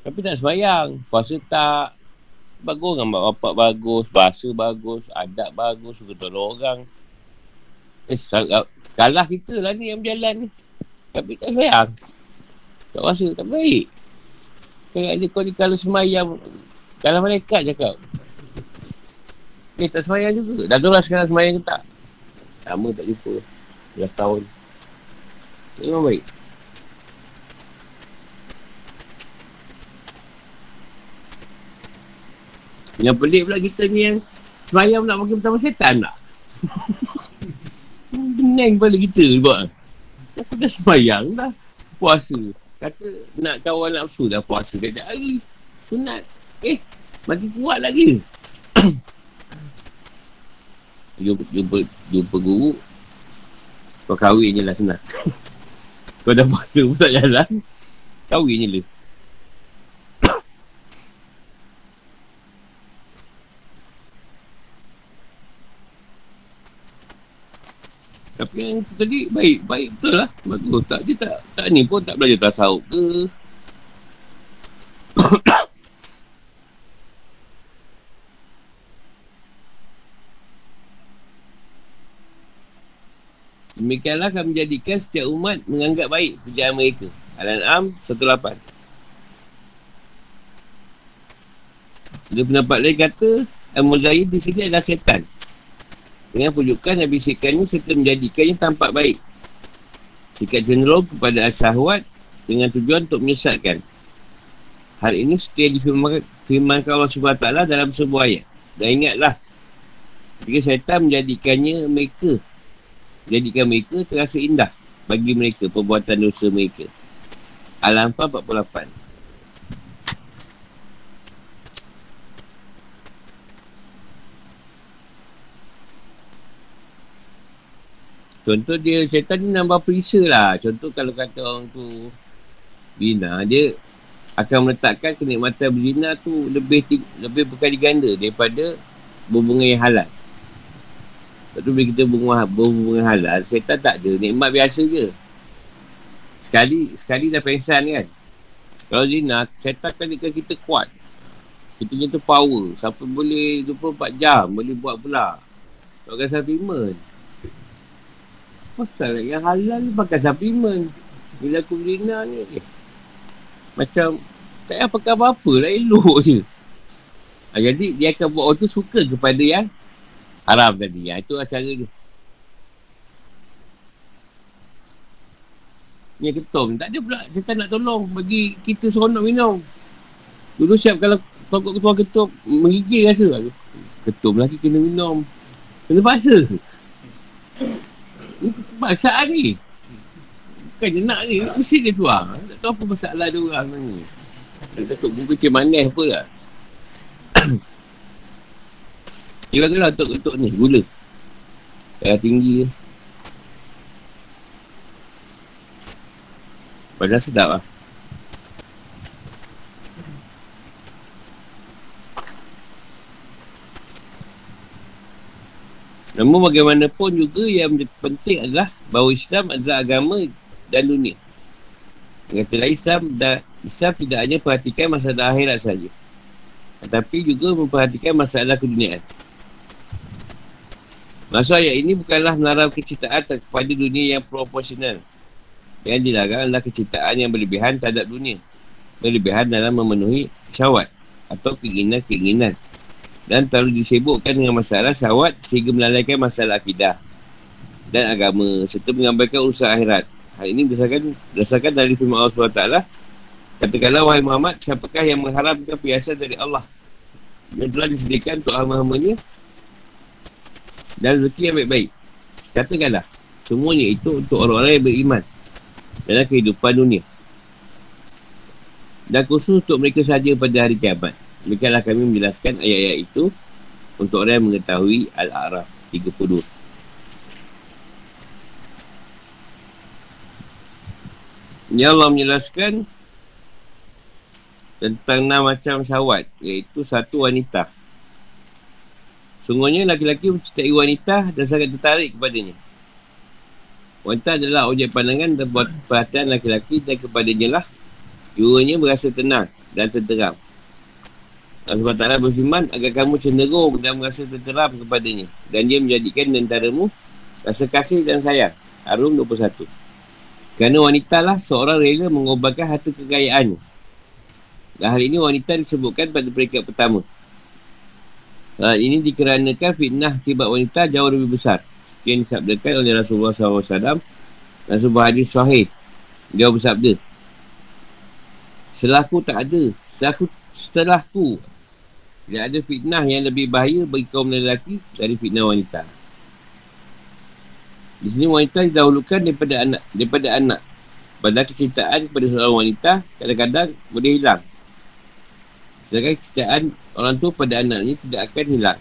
Tapi tak semayang. Puasa tak. Bagus kan bapak bagus. Bahasa bagus. Adat bagus. Suka tolong orang. Eh, kalah kita lah ni yang berjalan ni. Tapi tak semayang. Tak rasa tak baik. Kayak dia kau ni kalau semayang Kalau malaikat cakap Eh tak semayang juga Dah tahu lah sekarang semayang ke tak Sama tak jumpa 11 tahun Memang baik Yang pelik pula kita ni yang Semayang nak makin pertama setan tak Benang kepala kita buat Aku dah semayang dah Puasa Kata nak kawal nafsu dah puasa kejap hari. Sunat. Eh, makin kuat lagi. <clears throat> jumpa, jumpa, jumpa guru. Kau kahwin je lah senang. <laughs> Kau dah puasa pun tak jalan. Kahwin je lah. Tapi yang tadi baik, baik betul lah. Bagus tak, dia tak, tak ni pun tak belajar tasawuf ke. <coughs> Demikianlah akan menjadikan setiap umat menganggap baik kerjaan mereka. Al-An'am 18. Ada pendapat lain kata, Al-Muzayyid di sini adalah setan dengan pujukan dan bisikannya serta menjadikannya tampak baik. Sikap cenderung kepada syahwat dengan tujuan untuk menyesatkan. Hal ini setia difirmankan Allah SWT dalam sebuah ayat. Dan ingatlah, ketika syaitan menjadikannya mereka, menjadikan mereka terasa indah bagi mereka perbuatan dosa mereka. Al-Anfal 48. Contoh dia syaitan ni nambah perisa lah. Contoh kalau kata orang tu bina, dia akan meletakkan kenikmatan berzina tu lebih lebih berkali ganda daripada berhubungan yang halal. Lepas tu bila kita berhubungan, berhubungan halal, syaitan tak ada. Nikmat biasa je. Sekali, sekali dah pengsan kan. Kalau zina, syaitan akan jadikan kita kuat. Kita punya tu power. Sampai boleh 24 jam, boleh buat pula. Tak akan supplement. Pasal yang halal pakai supplement. Bila aku berzina ni. Eh, macam tak payah pakai apa-apa lah elok je. Ha, jadi dia akan buat orang tu suka kepada yang haram tadi. Ha, itu lah cara dia. Ni ketom. Tak ada pula cerita nak tolong bagi kita seronok minum. Dulu siap kalau tokok ketua ketum menggigil rasa. Ketum lagi kena minum. Kena paksa. Masalah ni Bukan je nak ni Mesti dia tuang Tak tahu apa masalah dia orang ni Tok muka macam manis apa lah. <coughs> Dia kata lah tok-tok ni, gula. Darah tinggi Padahal sedap lah. Namun bagaimanapun juga yang penting adalah bahawa Islam adalah agama dan dunia. Katalah Islam dan Islam tidak hanya perhatikan masalah akhirat saja. Tetapi juga memperhatikan masalah keduniaan. Maksud ayat ini bukanlah melarang kecintaan kepada dunia yang proporsional. Yang dilarang adalah kecintaan yang berlebihan terhadap dunia. Berlebihan dalam memenuhi syawat atau keinginan-keinginan dan terlalu disebutkan dengan masalah syawat sehingga melalaikan masalah akidah dan agama serta mengabaikan urusan akhirat. Hal ini berdasarkan, berdasarkan dari firman Allah SWT Katakanlah wahai Muhammad siapakah yang mengharapkan perhiasan dari Allah yang telah disediakan untuk hamba-hambanya dan rezeki yang baik-baik. Katakanlah semuanya itu untuk orang-orang yang beriman dalam kehidupan dunia. Dan khusus untuk mereka saja pada hari kiamat. Demikianlah kami menjelaskan ayat-ayat itu untuk orang yang mengetahui Al-A'raf 32. Ini Allah menjelaskan tentang enam macam syawat iaitu satu wanita. Sungguhnya laki-laki mencintai wanita dan sangat tertarik kepadanya. Wanita adalah objek pandangan dan buat perhatian laki-laki dan kepadanya lah jiwanya berasa tenang dan tenteram. Allah SWT berfirman agar kamu cenderung dan merasa terteram kepadanya. Dan dia menjadikan antaramu rasa kasih dan sayang. Arum 21. Kerana wanita lah seorang rela mengobarkan harta kekayaannya. Dan hal ini wanita disebutkan pada peringkat pertama. Hal ini dikeranakan fitnah tiba wanita jauh lebih besar. Yang disabdakan oleh Rasulullah SAW dan sebuah hadis sahih. Dia bersabda. Setelahku tak ada. Setelahku, setelahku tidak ada fitnah yang lebih bahaya bagi kaum lelaki dari fitnah wanita. Di sini wanita didahulukan daripada anak. Daripada anak. Padahal kecintaan kepada seorang wanita kadang-kadang boleh hilang. Sedangkan kecintaan orang tua pada anaknya tidak akan hilang.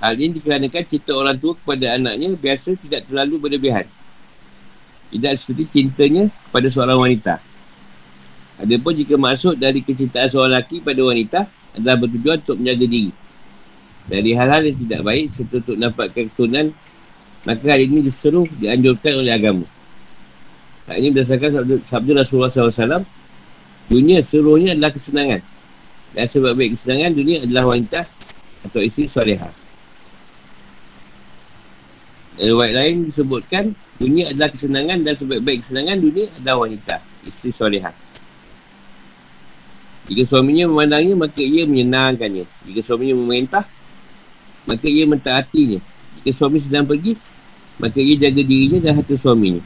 Hal ini dikarenakan cinta orang tua kepada anaknya biasa tidak terlalu berlebihan. Tidak seperti cintanya kepada seorang wanita. Adapun jika masuk dari kecintaan seorang lelaki pada wanita, adalah bertujuan untuk menjaga diri. Dari hal-hal yang tidak baik serta untuk dapatkan keturunan maka hal ini diseru dianjurkan oleh agama. Hal ini berdasarkan sabda, sabda Rasulullah SAW dunia seluruhnya adalah kesenangan. Dan sebab baik kesenangan dunia adalah wanita atau isteri solehah dalam ayat lain disebutkan dunia adalah kesenangan dan sebab baik kesenangan dunia adalah wanita isteri solehah jika suaminya memandangnya, maka ia menyenangkannya. Jika suaminya memerintah, maka ia mentaatinya. Jika suami sedang pergi, maka ia jaga dirinya dan hati suaminya.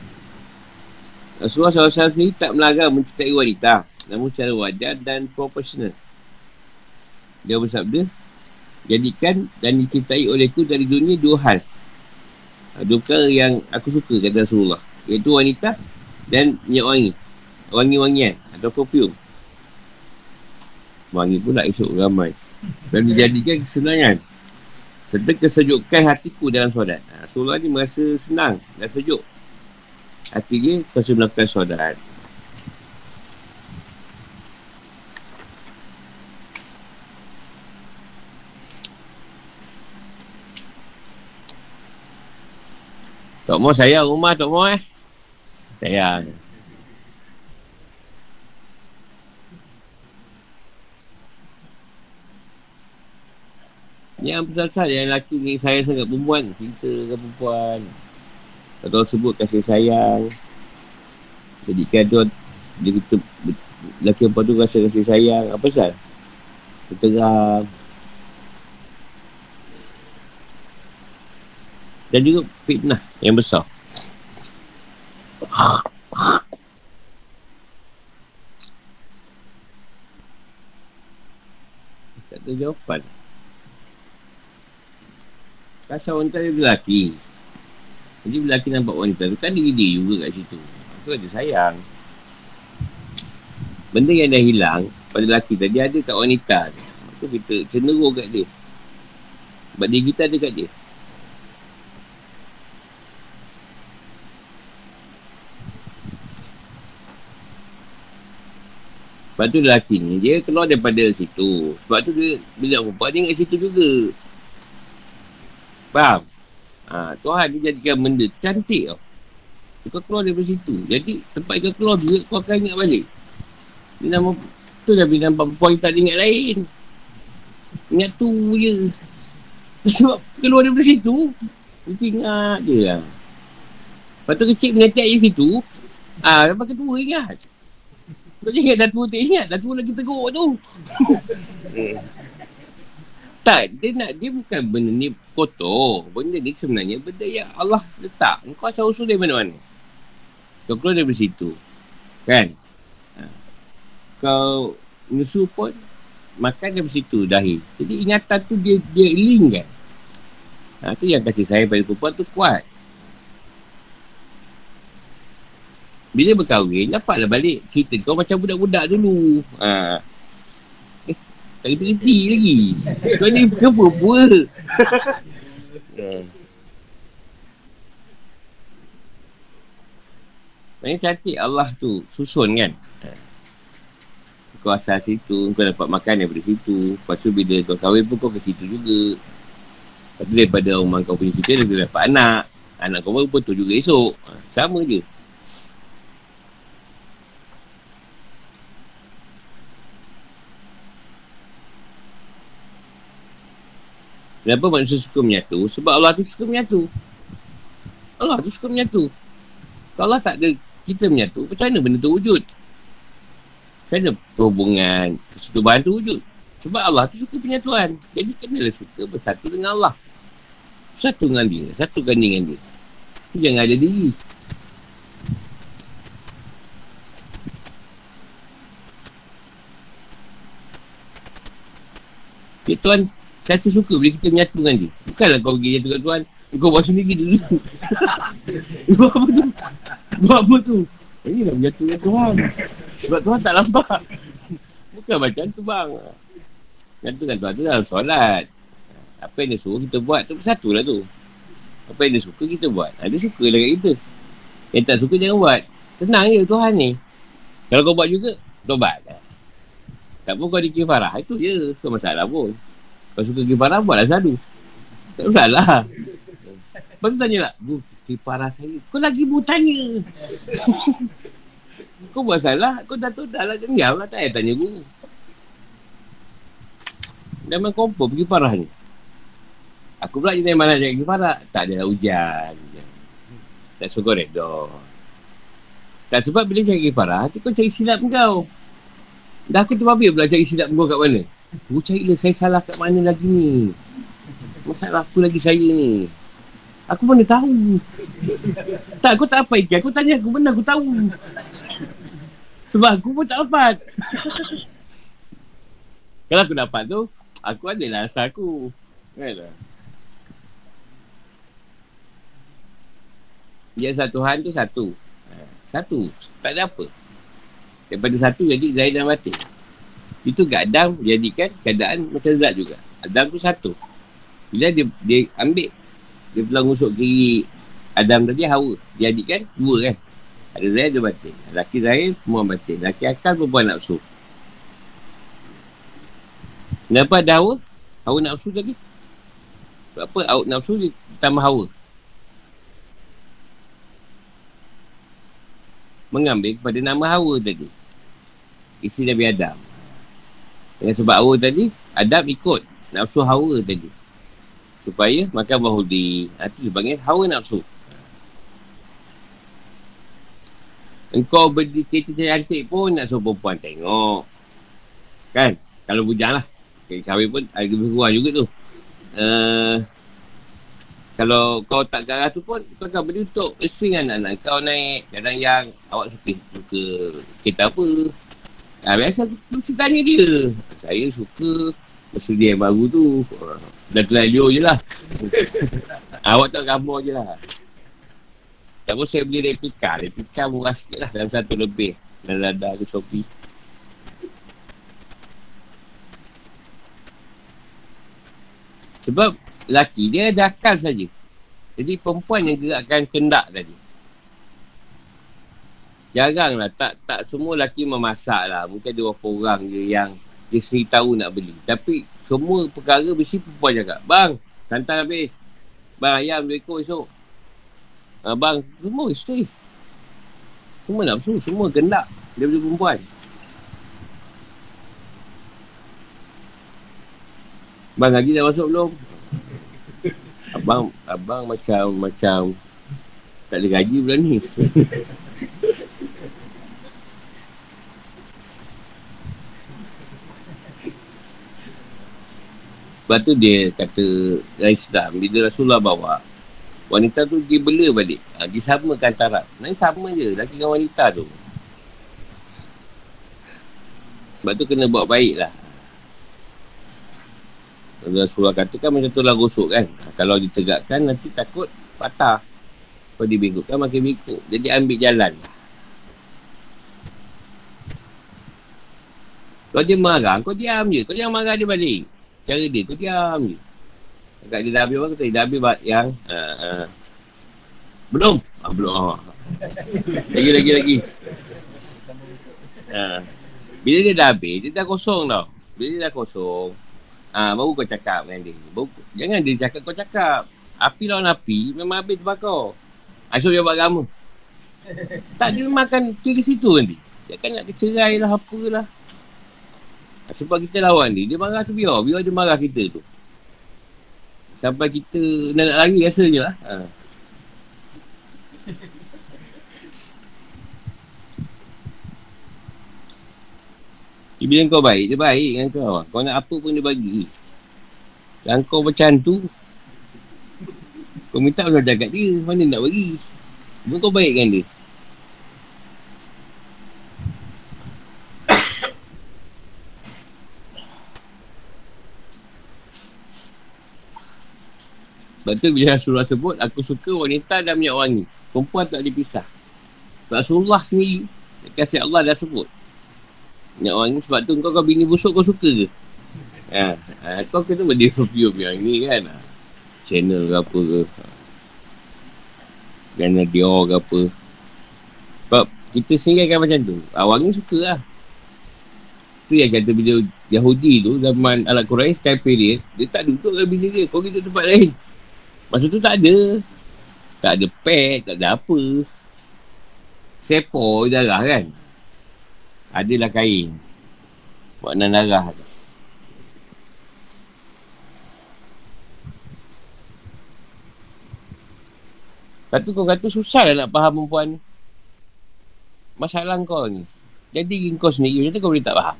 Rasulullah SAW sendiri tak melarang mencintai wanita, namun secara wajar dan profesional. Dia bersabda, jadikan dan dicintai olehku dari dunia dua hal. Dua perkara yang aku suka kata Rasulullah. Iaitu wanita dan minyak wangi. Wangi-wangian atau perfume. Wangi pula esok ramai. Dan dijadikan kesenangan. Serta kesejukan hatiku dalam solat. Ha, Rasulullah ni merasa senang dan sejuk. Hati dia Kuasa melakukan solat. Tok Mo sayang rumah Tok Mo eh? Sayang Yang pasal-pasal yang lelaki ni saya sangat perempuan. Cinta ke perempuan. Atau sebut kasih sayang. Jadikan tu Dia kata Lelaki perempuan tu rasa kasih sayang. Apa pasal? Terang Dan juga fitnah yang besar. Tak ada jawapan Kasar wanita dia lelaki Jadi lelaki nampak wanita tu Kan dia juga kat situ Itu ada sayang benda yang dah hilang pada lelaki tadi ada kat wanita ni. Tu kita cenderung kat dia. Sebab dia kita ada kat dia. Sebab tu lelaki ni, dia keluar daripada situ. Sebab tu dia, bila perempuan dia kat situ juga. Faham? Ha, Tuhan dia jadikan benda tu cantik tau. Kau keluar daripada situ. Jadi tempat kau keluar juga kau akan ingat balik. Dia nama tu dah bila nampak perempuan tak ingat lain. Ingat tu je. <laughs> Sebab keluar daripada situ. Dia ingat je lah. Lepas tu kecil mengetik je situ. Ah, ha, kedua ingat. Kau ingat dah tua tak ingat. Dah tua lagi teguk tu. <laughs> tak, dia nak, dia bukan benda ni kotor. Benda ni sebenarnya benda yang Allah letak. Kau asal usul dari mana-mana. Kau keluar dari situ. Kan? Ha. Kau menyusu pun makan dari situ dahi. Jadi ingatan tu dia dia link kan. Ha, tu yang kasih sayang pada perempuan tu kuat. Bila berkahwin, dapatlah balik cerita kau macam budak-budak dulu. Ha. Tak kerti lagi. Kau ni ke? Hmm. Maksudnya cantik Allah tu susun kan. Kau asal situ, kau dapat makan daripada situ. Lepas tu bila kau kahwin pun kau ke situ juga. Lepas tu daripada rumah kau punya situ, dia dapat anak. Anak kau pun tu juga esok. Ha, sama je. Kenapa manusia suka menyatu? Sebab Allah tu suka menyatu. Allah tu suka menyatu. Kalau Allah tak ada kita menyatu, macam mana benda tu wujud? Macam mana perhubungan, kesetubuhan tu wujud? Sebab Allah tu suka penyatuan. Jadi kenalah suka bersatu dengan Allah. Satu dengan dia, satukan dengan dia. Tu jangan ada diri. Ya, Tuhan saya suka bila kita menyatu dengan dia. Bukanlah kau pergi menyatu dengan Tuhan. Kau buat sendiri dulu. <laughs> buat apa tu? Buat apa tu? Ini lah menyatu dengan Tuhan. Sebab Tuhan tak nampak. Bukan macam tu bang. Menyatu dengan Tuhan tu dalam solat. Apa yang dia suruh kita buat tu satu lah tu. Apa yang dia suka kita buat. Ha, dia suka lah kat kita. Yang tak suka jangan buat. Senang je Tuhan ni. Kalau kau buat juga, tobat. Tak pun kau dikir farah. Itu je. Bukan masalah pun. Kau suka kifarah, buatlah sadu. Tak masalah. Lepas tu tanya lah, Bu, kifarah saya. Kau lagi bu tanya. <laughs> kau buat salah, kau dah tahu dah lah. Diam lah, tak payah tanya guru. Dah main confirm kifarah ni. Aku pula jenis mana cakap kifarah. Tak ada hujan. Tak suka redor. Tak sebab bila cakap kifarah, tu kau cari silap kau. Dah aku terbabit pula cari silap kau kat mana. Aku carilah saya salah kat mana lagi ni. Masalah apa lagi saya ni. Aku mana tahu. tak, aku tak apa ikan. Aku tanya aku mana aku tahu. Sebab aku pun tak dapat. Kalau aku dapat tu, aku adalah asal aku. Kan Dia satu Tuhan tu satu. Ha, satu. Tak ada apa. Daripada satu jadi Zahid dan Batin. Itu kat Adam jadikan keadaan macam zat juga. Adam tu satu. Bila dia dia ambil dia pulang usuk kiri Adam tadi Hawa. Dia jadikan dua kan. Ada Zahir ada batin. Laki Zahir semua batin. Laki akal perempuan nafsu. Kenapa ada Hawa? Hawa nafsu lagi. Sebab apa Hawa nafsu dia tambah Hawa. Mengambil kepada nama Hawa tadi. Isi Nabi Adam. Dengan sebab hawa tadi, Adam ikut nafsu hawa tadi. Supaya makan bahudi. Itu dipanggil hawa nafsu. Engkau berdiri kereta cantik pun nak suruh perempuan tengok. Kan? Kalau bujang lah. Kahwin pun ada lebih kurang juga tu. Uh, kalau kau tak garah tu pun, kau akan berdiri untuk asing anak-anak kau naik. Kadang yang awak suka, suka kereta apa ha, Biasa aku mesti tanya dia. Saya suka Bersedia yang baru tu. Dah terlalu je lah. Ah, awak tak gambar je lah. Tak saya beli replika. Replika murah sikit lah. Dalam satu lebih. Dalam ladar ke Shopee. Sebab laki dia ada akal saja. Jadi perempuan yang gerakkan kendak tadi. Jarang lah. Tak, tak semua lelaki memasak lah. Mungkin ada beberapa orang je yang dia sendiri tahu nak beli. Tapi semua perkara mesti perempuan cakap. Bang, santan habis. Bang, ayam dua ekor esok. Ha, bang, semua isteri. Semua nak nafsu. Semua kendak daripada perempuan. Bang, lagi dah masuk belum? Abang, abang macam, macam tak ada gaji bulan ni. <laughs> Sebab tu dia kata Islam, bila Rasulullah bawa, wanita tu dia bela balik. Ha, dia samakan taraf. Nanti sama je, lelaki dengan wanita tu. Sebab tu kena buat baik lah. Rasulullah kata kan macam tu lah gosok kan. Ha, kalau ditegakkan nanti takut patah. Kalau dibingkutkan makin bingkut. Jadi ambil jalan. Kalau dia marah, kau diam je. Kau jangan marah dia balik. Cara dia tu diam je. Kat dia dah habis apa tadi? Dah habis yang uh, uh. Belum? Ah, belum. Oh. Lagi, lagi, lagi. Uh. Bila dia dah habis, dia dah kosong tau. Bila dia dah kosong, ah uh, baru kau cakap dengan dia. Baru, jangan dia cakap kau cakap. Api lawan api, memang habis terbakar. Asyik dia buat agama. tak, dia memang akan kira situ nanti. Dia akan nak kecerai lah, apalah. Sebab kita lawan dia, dia marah tu biar. Biar dia marah kita tu. Sampai kita nak, nak lari rasa je lah. Ha. Bila kau baik, dia baik dengan kau. Kau nak apa pun dia bagi. Dan kau macam tu, kau minta kau jaga dia. Mana nak bagi? Cuma kau baik dengan dia. Sebab tu bila Rasulullah sebut, aku suka wanita dan minyak wangi. Perempuan tak dipisah. Rasulullah sendiri, kasih Allah dah sebut. Minyak wangi sebab tu kau kau bini busuk kau suka ke? Ha, ha, kau kena beli perfume yang ni kan? Ha. Channel ke apa ke? Gana Dior ke apa? Sebab kita sendiri akan macam tu. Ha, wangi suka lah. Tu yang kata bila Yahudi tu zaman alat Quraisy sekali period, dia tak duduk dengan bini dia. Kau duduk tempat lain. Masa tu tak ada. Tak ada pet, tak ada apa. Sepo darah kan. Adalah kain. Makna darah tu. Lepas tu kau kata susah lah nak faham perempuan ni. Masalah kau ni. Jadi kau sendiri macam tu kau boleh tak faham.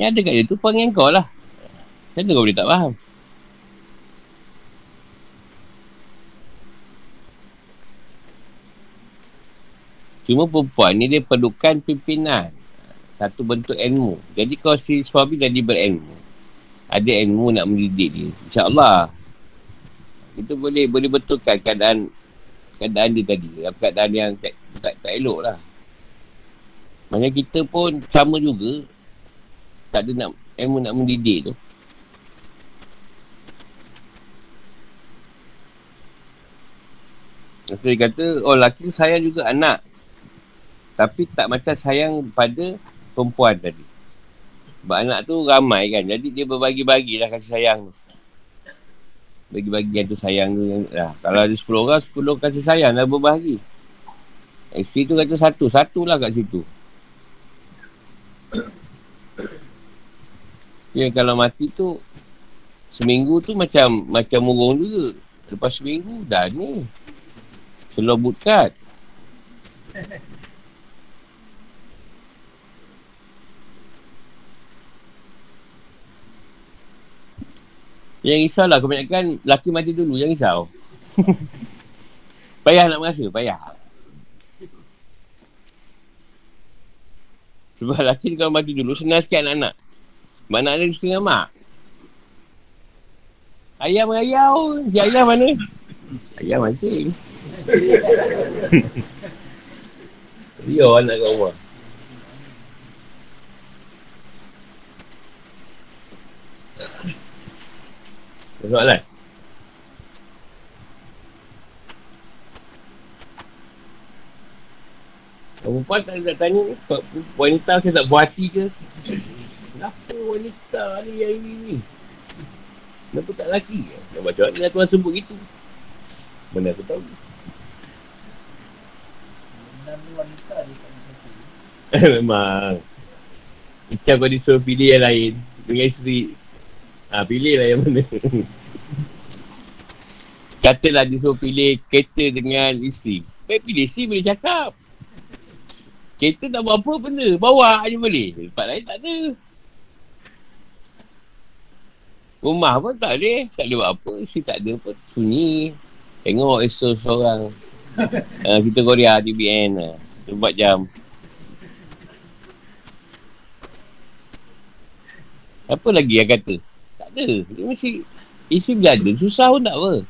Yang ada kat dia tu panggil kau lah. Macam tu kau boleh tak faham. Cuma perempuan ni dia perlukan pimpinan. Satu bentuk ilmu. Jadi kalau si suami jadi berilmu. Ada ilmu nak mendidik dia. InsyaAllah. Itu boleh boleh betulkan keadaan keadaan dia tadi. Keadaan yang tak, tak, tak elok lah. Maksudnya kita pun sama juga. Tak ada nak ilmu nak mendidik tu. Lepas dia kata, oh laki sayang juga anak. Tapi tak macam sayang pada perempuan tadi. Sebab anak tu ramai kan. Jadi dia berbagi-bagi lah kasih sayang tu. Bagi-bagi yang tu sayang tu. Lah. Kalau ada 10 orang, 10 kasih sayang dah berbagi. Isteri tu kata satu. Satu lah kat situ. Ya kalau mati tu seminggu tu macam macam murung juga. Lepas seminggu dah ni. Selobutkan. Yang risau lah kebanyakan laki mati dulu. Jangan risau. payah nak merasa. Payah. Sebab laki kalau mati dulu senang sikit anak-anak. Sebab anak dia suka dengan mak. Ayam merayau. Si ayam mana? Ayam mancing. <laughs> Rio anak kat rumah. Soalan? Perempuan tak nak tanya ni Wanita saya tak buat hati ke? Kenapa wanita ni yang ini ni? Kenapa tak lelaki? Nak baca ni lah Tuhan sebut gitu. Mana aku tahu. <laughs> Memang. Macam kau disuruh pilih yang lain. Dengan isteri ha, Pilih lah yang mana Katalah disuruh pilih kereta dengan isteri Baik pilih isteri boleh cakap Kereta tak buat apa benda. Bawa je boleh. Tempat lain tak ada. Rumah pun tak ada. Tak ada buat apa. Si tak ada pun. Sunyi. Tengok esok seorang. uh, <laughs> kita Korea TBN lah. Uh, jam. Apa lagi yang kata? Tak ada. Dia mesti isi ada. Susah pun tak apa.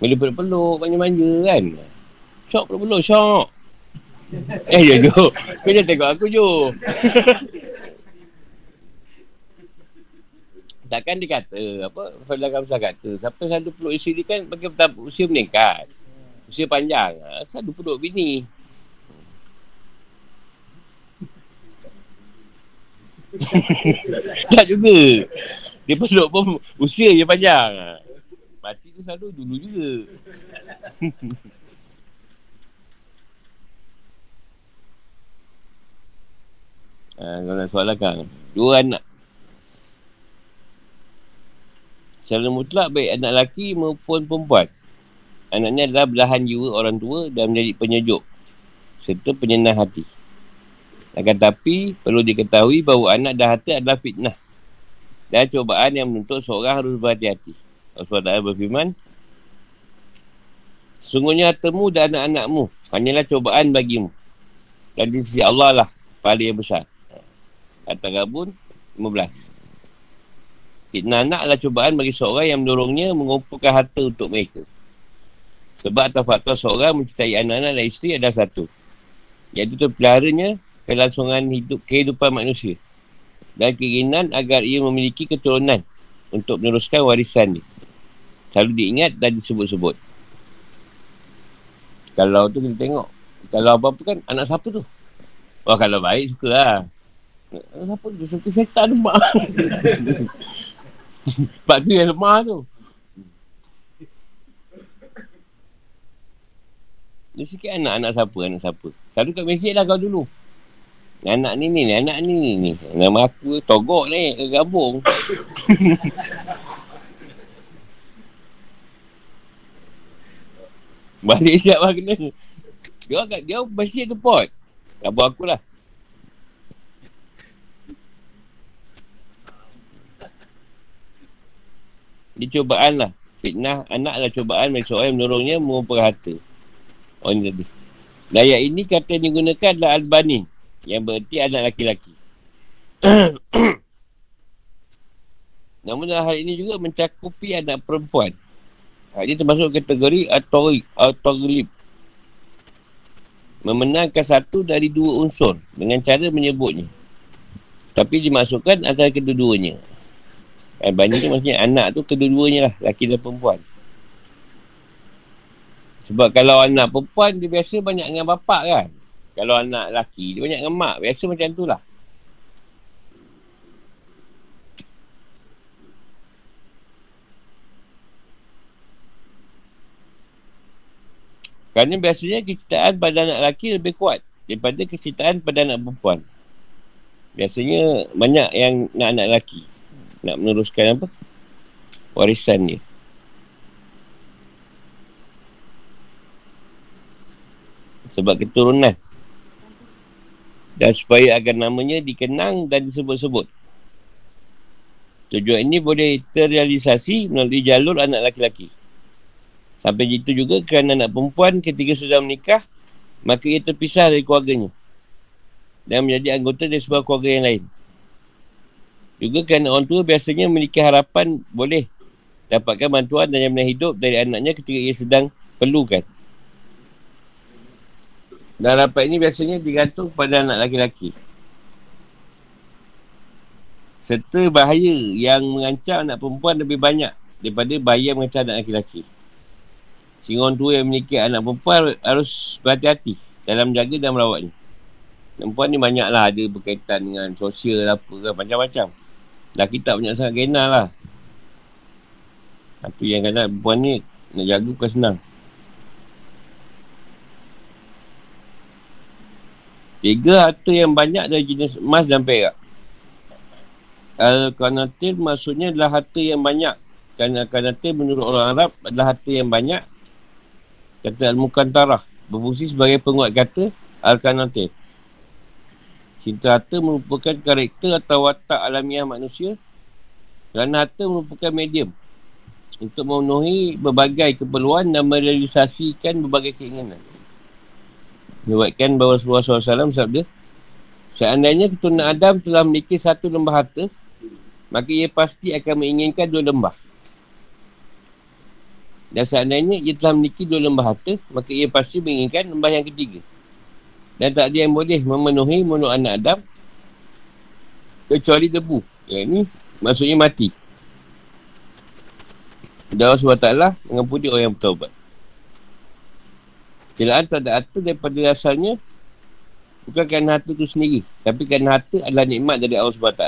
Bila peluk-peluk, manja-manja kan. Syok peluk-peluk, syok. <laughs> Eh, ya, Jo. Kau jangan tengok aku, Jo. <laughs> Takkan dia kata, apa, Fadlah Kamsah kata, siapa selalu peluk isteri kan bagi petang usia meningkat. Usia panjang. Ha, selalu peluk bini. <laughs> tak juga. Dia peluk pun usia je panjang. Mati tu selalu dulu juga. <laughs> Kalau nak soalan kan. Dua anak. Secara mutlak baik anak lelaki maupun perempuan. Anaknya adalah belahan jiwa orang tua dan menjadi penyejuk. Serta penyenang hati. Akan tapi perlu diketahui bahawa anak dan hati adalah fitnah. Dan cobaan yang menuntut seorang harus berhati-hati. Allah SWT berfirman. Sungguhnya hartamu dan anak-anakmu hanyalah cobaan bagimu. Dan di sisi Allah lah pahala yang besar. At-Tagabun 15 Fitnah anak adalah cubaan bagi seorang yang mendorongnya mengumpulkan harta untuk mereka. Sebab atas faktor seorang mencintai anak-anak dan isteri adalah satu. Iaitu terpeliharanya kelangsungan hidup kehidupan manusia. Dan keinginan agar ia memiliki keturunan untuk meneruskan warisan dia. Selalu diingat dan disebut-sebut. Kalau tu kita tengok. Kalau apa-apa kan anak siapa tu? Wah kalau baik suka lah. Siapa tu? Seperti setan lemah. Sebab tu yang lemah tu. Dia sikit anak, anak siapa, anak siapa. Selalu kat masjid lah kau dulu. Anak ni ni, anak ni ni. ni. Nama aku togok ni, gabung. <laughs> Balik siap lah kena. Dia, dia masjid tu pot. Gabung aku lah. Dia cubaan lah. Fitnah anak adalah cubaan bagi seorang yang mendorongnya mengumpul harta. Oh ini tadi. Ayat ini kata yang digunakan adalah Al-Banin. Yang berarti anak laki-laki. <coughs> Namun hal ini juga mencakupi anak perempuan. Hal ini termasuk kategori autoglib. Memenangkan satu dari dua unsur dengan cara menyebutnya. Tapi dimasukkan antara kedua-duanya. Eh, bani tu maksudnya anak tu kedua-duanya lah. Laki dan perempuan. Sebab kalau anak perempuan dia biasa banyak dengan bapak kan. Kalau anak laki dia banyak dengan mak. Biasa macam tu lah. Kerana biasanya kecintaan pada anak lelaki lebih kuat daripada kecintaan pada anak perempuan. Biasanya banyak yang nak anak lelaki nak meneruskan apa warisan dia sebab keturunan dan supaya agar namanya dikenang dan disebut-sebut. Tujuan ini boleh terrealisasi melalui jalur anak laki-laki. Sampai itu juga kerana anak perempuan ketika sudah menikah maka ia terpisah dari keluarganya dan menjadi anggota dari sebuah keluarga yang lain. Juga kerana orang tua biasanya memiliki harapan boleh dapatkan bantuan dan jaminan hidup dari anaknya ketika ia sedang perlukan. Dan harapan ini biasanya digantung pada anak laki-laki. Serta bahaya yang mengancam anak perempuan lebih banyak daripada bahaya yang mengancam anak lelaki. Sehingga orang tua yang memiliki anak perempuan harus berhati-hati dalam menjaga dan merawatnya. Perempuan ni banyaklah ada berkaitan dengan sosial apa kan, macam-macam. Dah kita banyak sangat kena lah. Tapi yang kata perempuan ni nak jaga bukan senang. Tiga harta yang banyak dari jenis emas dan perak. Al-Qanatir maksudnya adalah harta yang banyak. Kerana Al-Qanatir menurut orang Arab adalah harta yang banyak. Kata Al-Mukantarah. Berfungsi sebagai penguat kata Al-Qanatir. Cinta harta merupakan karakter atau watak alamiah manusia. Kerana harta merupakan medium. Untuk memenuhi berbagai keperluan dan merealisasikan berbagai keinginan. Menyebabkan bahawa Rasulullah SAW sabda, Seandainya keturunan Adam telah memiliki satu lembah harta, maka ia pasti akan menginginkan dua lembah. Dan seandainya ia telah memiliki dua lembah harta, maka ia pasti menginginkan lembah yang ketiga. Dan tak ada yang boleh memenuhi mulut anak Adam kecuali debu. Yang ini maksudnya mati. Dan Allah SWT mengampuni orang yang bertaubat. Celaan tak ada harta daripada asalnya bukan kerana harta itu sendiri. Tapi kerana harta adalah nikmat dari Allah SWT.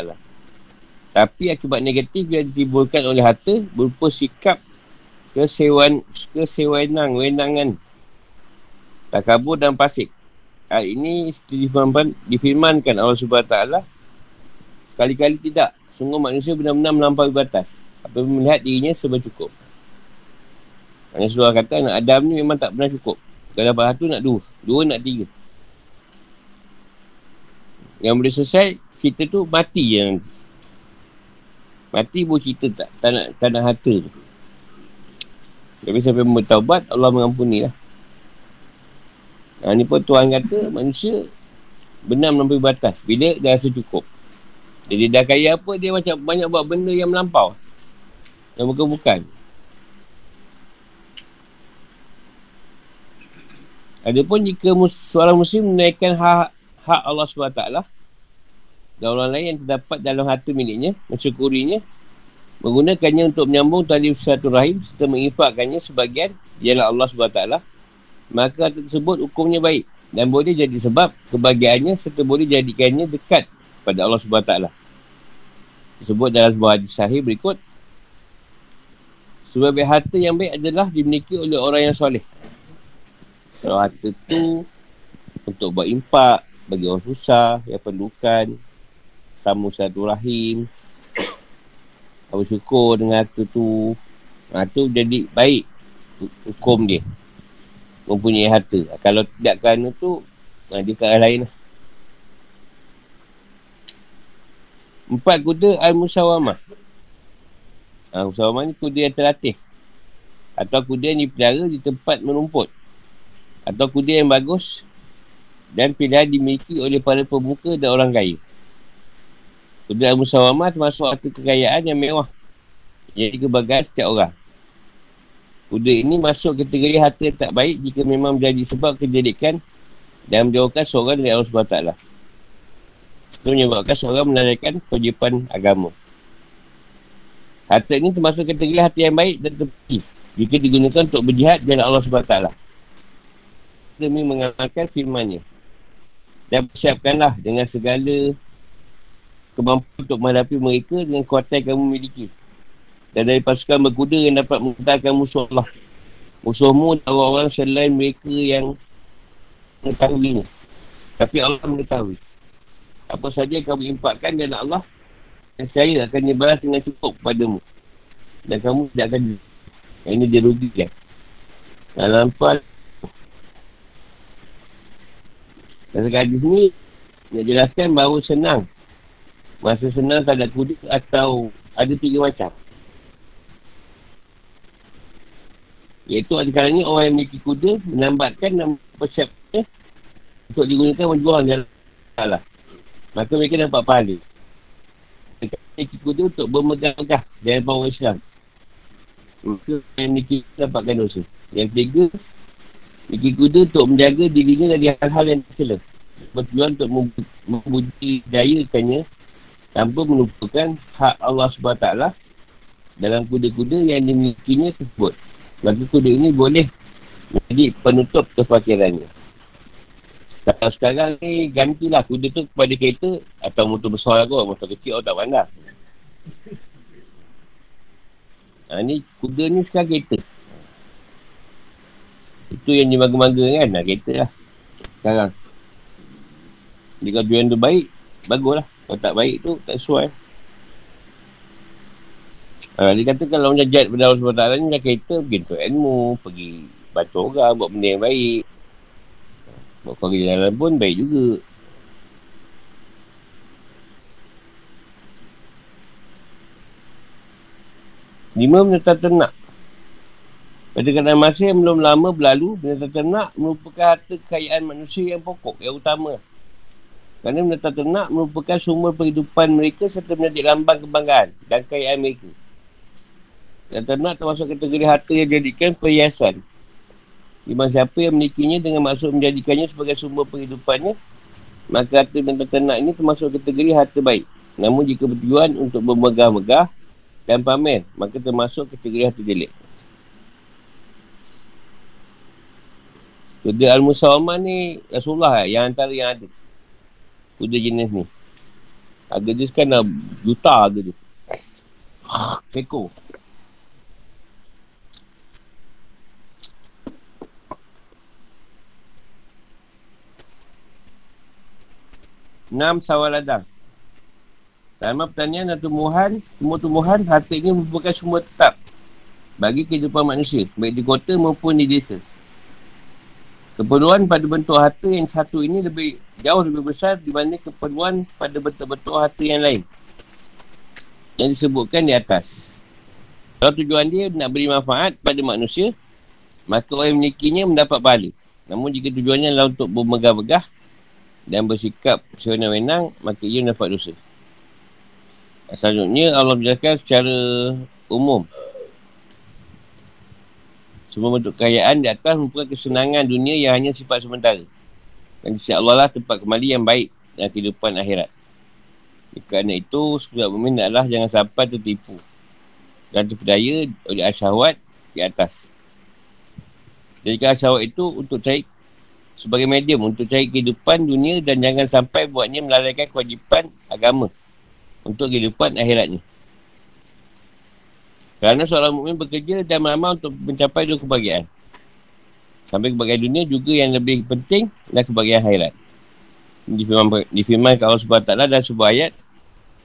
Tapi akibat negatif yang ditimbulkan oleh harta berupa sikap kesewan, kesewenang, wenangan, takabur dan pasik. Hal ini seperti difirmankan, difirmankan Allah SWT sekali-kali tidak. Sungguh manusia benar-benar melampaui batas. Apabila melihat dirinya sebab cukup. Surah kata anak Adam ni memang tak pernah cukup. Kalau dapat satu nak dua. Dua nak tiga. Yang boleh selesai, kita tu mati je nanti. Mati pun kita tak, tak, nak, tak nak harta tu. Tapi sampai bertaubat, Allah mengampuni lah. Ha, ni pun Tuhan kata, manusia benar melampaui batas. Bila dia rasa cukup. Jadi dah kaya apa, dia macam banyak buat benda yang melampau. Yang bukan-bukan. Adapun jika mus- seorang muslim menaikkan hak, hak Allah SWT dan orang lain yang terdapat dalam harta miliknya, mensyukurinya, menggunakannya untuk menyambung tali satu rahim serta menginfakkannya sebagian ialah Allah SWT, maka harta tersebut hukumnya baik dan boleh jadi sebab kebahagiaannya serta boleh jadikannya dekat pada Allah SWT. Disebut dalam sebuah hadis sahih berikut, sebab harta yang baik adalah dimiliki oleh orang yang soleh. Kalau harta tu untuk buat impak bagi orang susah yang perlukan sama satu rahim. Aku syukur dengan harta tu. Ha, tu jadi baik hukum dia. Mempunyai harta. Kalau tidak kerana tu ha, dia ke arah lain lah. empat kuda al-musawamah ha, musawamah ni kuda yang terlatih. Atau kuda yang dipelihara di tempat merumput atau kuda yang bagus dan pilihan dimiliki oleh para pemuka dan orang kaya. Kuda musawamah termasuk harta kekayaan yang mewah. Jadi kebanggaan setiap orang. Kuda ini masuk kategori harta tak baik jika memang menjadi sebab kejadikan dan menjauhkan seorang dari Allah SWT. Itu menyebabkan seorang menandakan kewajipan agama. Harta ini termasuk kategori harta yang baik dan terbaik jika digunakan untuk berjihad jalan Allah SWT demi mengamalkan firmannya. Dan persiapkanlah dengan segala kemampuan untuk menghadapi mereka dengan kuatan yang kamu miliki. Dan dari pasukan berkuda yang dapat mengatakan musuh Allah. Musuhmu adalah orang selain mereka yang mengetahuinya. Tapi Allah mengetahui. Apa saja yang kamu impakkan dan Allah, dan saya akan dibalas dengan cukup padamu. Dan kamu tidak akan ini dia rugikan. Dalam dan hadis ni nak jelaskan bahawa senang. Masa senang tak ada kuda atau ada tiga macam. Iaitu ada kalanya orang yang memiliki kuda menambatkan dan persiapnya untuk digunakan menjual jalan. Maka mereka dapat pahala. Mereka memiliki kuda untuk bermegah-megah dalam bawah Islam. Maka yang memiliki dapatkan dosa. Yang ketiga, Bagi kuda untuk menjaga dirinya dari hal-hal yang tercela. Bertujuan untuk membudidayakannya tanpa melupakan hak Allah SWT dalam kuda-kuda yang dimilikinya tersebut. Maka kuda ini boleh menjadi penutup kefakirannya. Kalau sekarang ni gantilah kuda tu kepada kereta atau motor besar kot. Motor kecil orang tak pandang. Ha, ni kuda ni sekarang kereta. Itu yang dibangga-bangga kan. Ha, kereta lah. Sekarang. Jika tujuan tu baik, baguslah. Kalau tak baik tu, tak sesuai. Ha, dia kata kalau macam jet pada Allah SWT ni, kereta pergi untuk ilmu, pergi baca orang, buat benda yang baik. Buat kau jalan pun baik juga. Lima menetap ternak. Keadaan masa yang belum lama berlalu, menetap ternak merupakan harta kekayaan manusia yang pokok, yang utama. Kerana menetap ternak merupakan sumber kehidupan mereka serta menjadi lambang kebanggaan dan kekayaan mereka. Dan ternak termasuk kategori harta yang jadikan perhiasan. Di siapa yang memilikinya dengan maksud menjadikannya sebagai sumber penghidupannya, maka harta dan ternak ini termasuk kategori harta baik. Namun jika bertujuan untuk bermegah-megah dan pamer, maka termasuk kategori harta jelek. Kuda Al-Musawamah ni Rasulullah yang antara yang ada. Kuda jenis ni. Harga dia sekarang dah juta harga dia. Seko. Enam sawal ladang. Dalam pertanian dan tumbuhan, semua tumbuhan harta ini merupakan semua tetap bagi kehidupan manusia, baik di kota maupun di desa. Keperluan pada bentuk harta yang satu ini lebih jauh lebih besar dibanding keperluan pada bentuk-bentuk harta yang lain. Yang disebutkan di atas. Kalau tujuan dia nak beri manfaat pada manusia, maka orang yang memilikinya mendapat pahala. Namun jika tujuannya adalah untuk bermegah-megah dan bersikap sewenang-wenang, maka ia mendapat dosa. Selanjutnya Allah menjelaskan secara umum semua bentuk kekayaan di atas merupakan kesenangan dunia yang hanya sifat sementara. Dan sisi Allah lah tempat kembali yang baik dalam kehidupan akhirat. Kerana itu, sebuah mu'min adalah jangan sampai tertipu. Dan terpedaya oleh asyawat di atas. Jadikan asyawat itu untuk cari sebagai medium untuk cari kehidupan dunia dan jangan sampai buatnya melalaikan kewajipan agama untuk kehidupan akhiratnya. Kerana seorang mukmin bekerja dan beramal untuk mencapai dua kebahagiaan. Sampai kebahagiaan dunia juga yang lebih penting dan kebahagiaan akhirat. Difirman, difirman Allah SWT dalam sebuah ayat.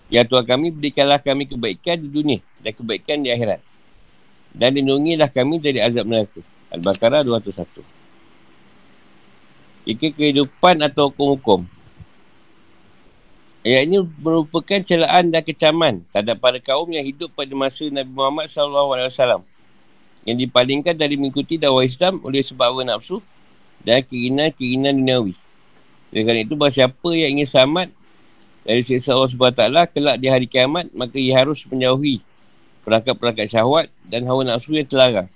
Ya Tuhan kami, berikanlah kami kebaikan di dunia dan kebaikan di akhirat. Dan lindungilah kami dari azab neraka. Al-Baqarah 201. Jika kehidupan atau hukum-hukum Ayat ini merupakan celaan dan kecaman terhadap para kaum yang hidup pada masa Nabi Muhammad SAW yang dipalingkan dari mengikuti dakwah Islam oleh sebab hawa nafsu dan keinginan-keinginan duniawi. Oleh kerana itu, bahawa siapa yang ingin selamat dari siksa Allah SWT kelak di hari kiamat, maka ia harus menjauhi perangkat-perangkat syahwat dan hawa nafsu yang terlarang.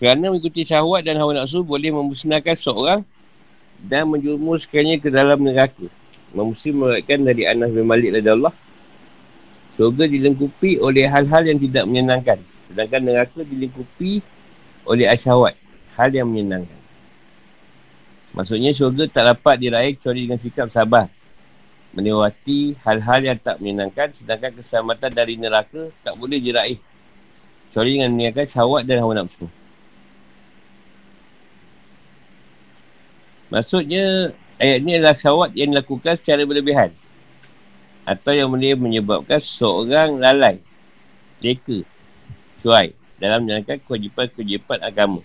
Kerana mengikuti syahwat dan hawa nafsu boleh memusnahkan seorang dan menjurumuskannya ke dalam neraka. Imam Muslim mengatakan dari Anas bin Malik radhiyallahu Allah. Syurga dilengkupi oleh hal-hal yang tidak menyenangkan. Sedangkan neraka dilengkupi oleh asyawat. Hal yang menyenangkan. Maksudnya syurga tak dapat diraih kecuali dengan sikap sabar. Melewati hal-hal yang tak menyenangkan. Sedangkan keselamatan dari neraka tak boleh diraih. Kecuali dengan meninggalkan syawat dan hawa nafsu. Maksudnya ayat ini adalah syawat yang dilakukan secara berlebihan. Atau yang boleh menyebabkan seorang lalai, leka, cuai dalam menjalankan kewajipan-kewajipan agama.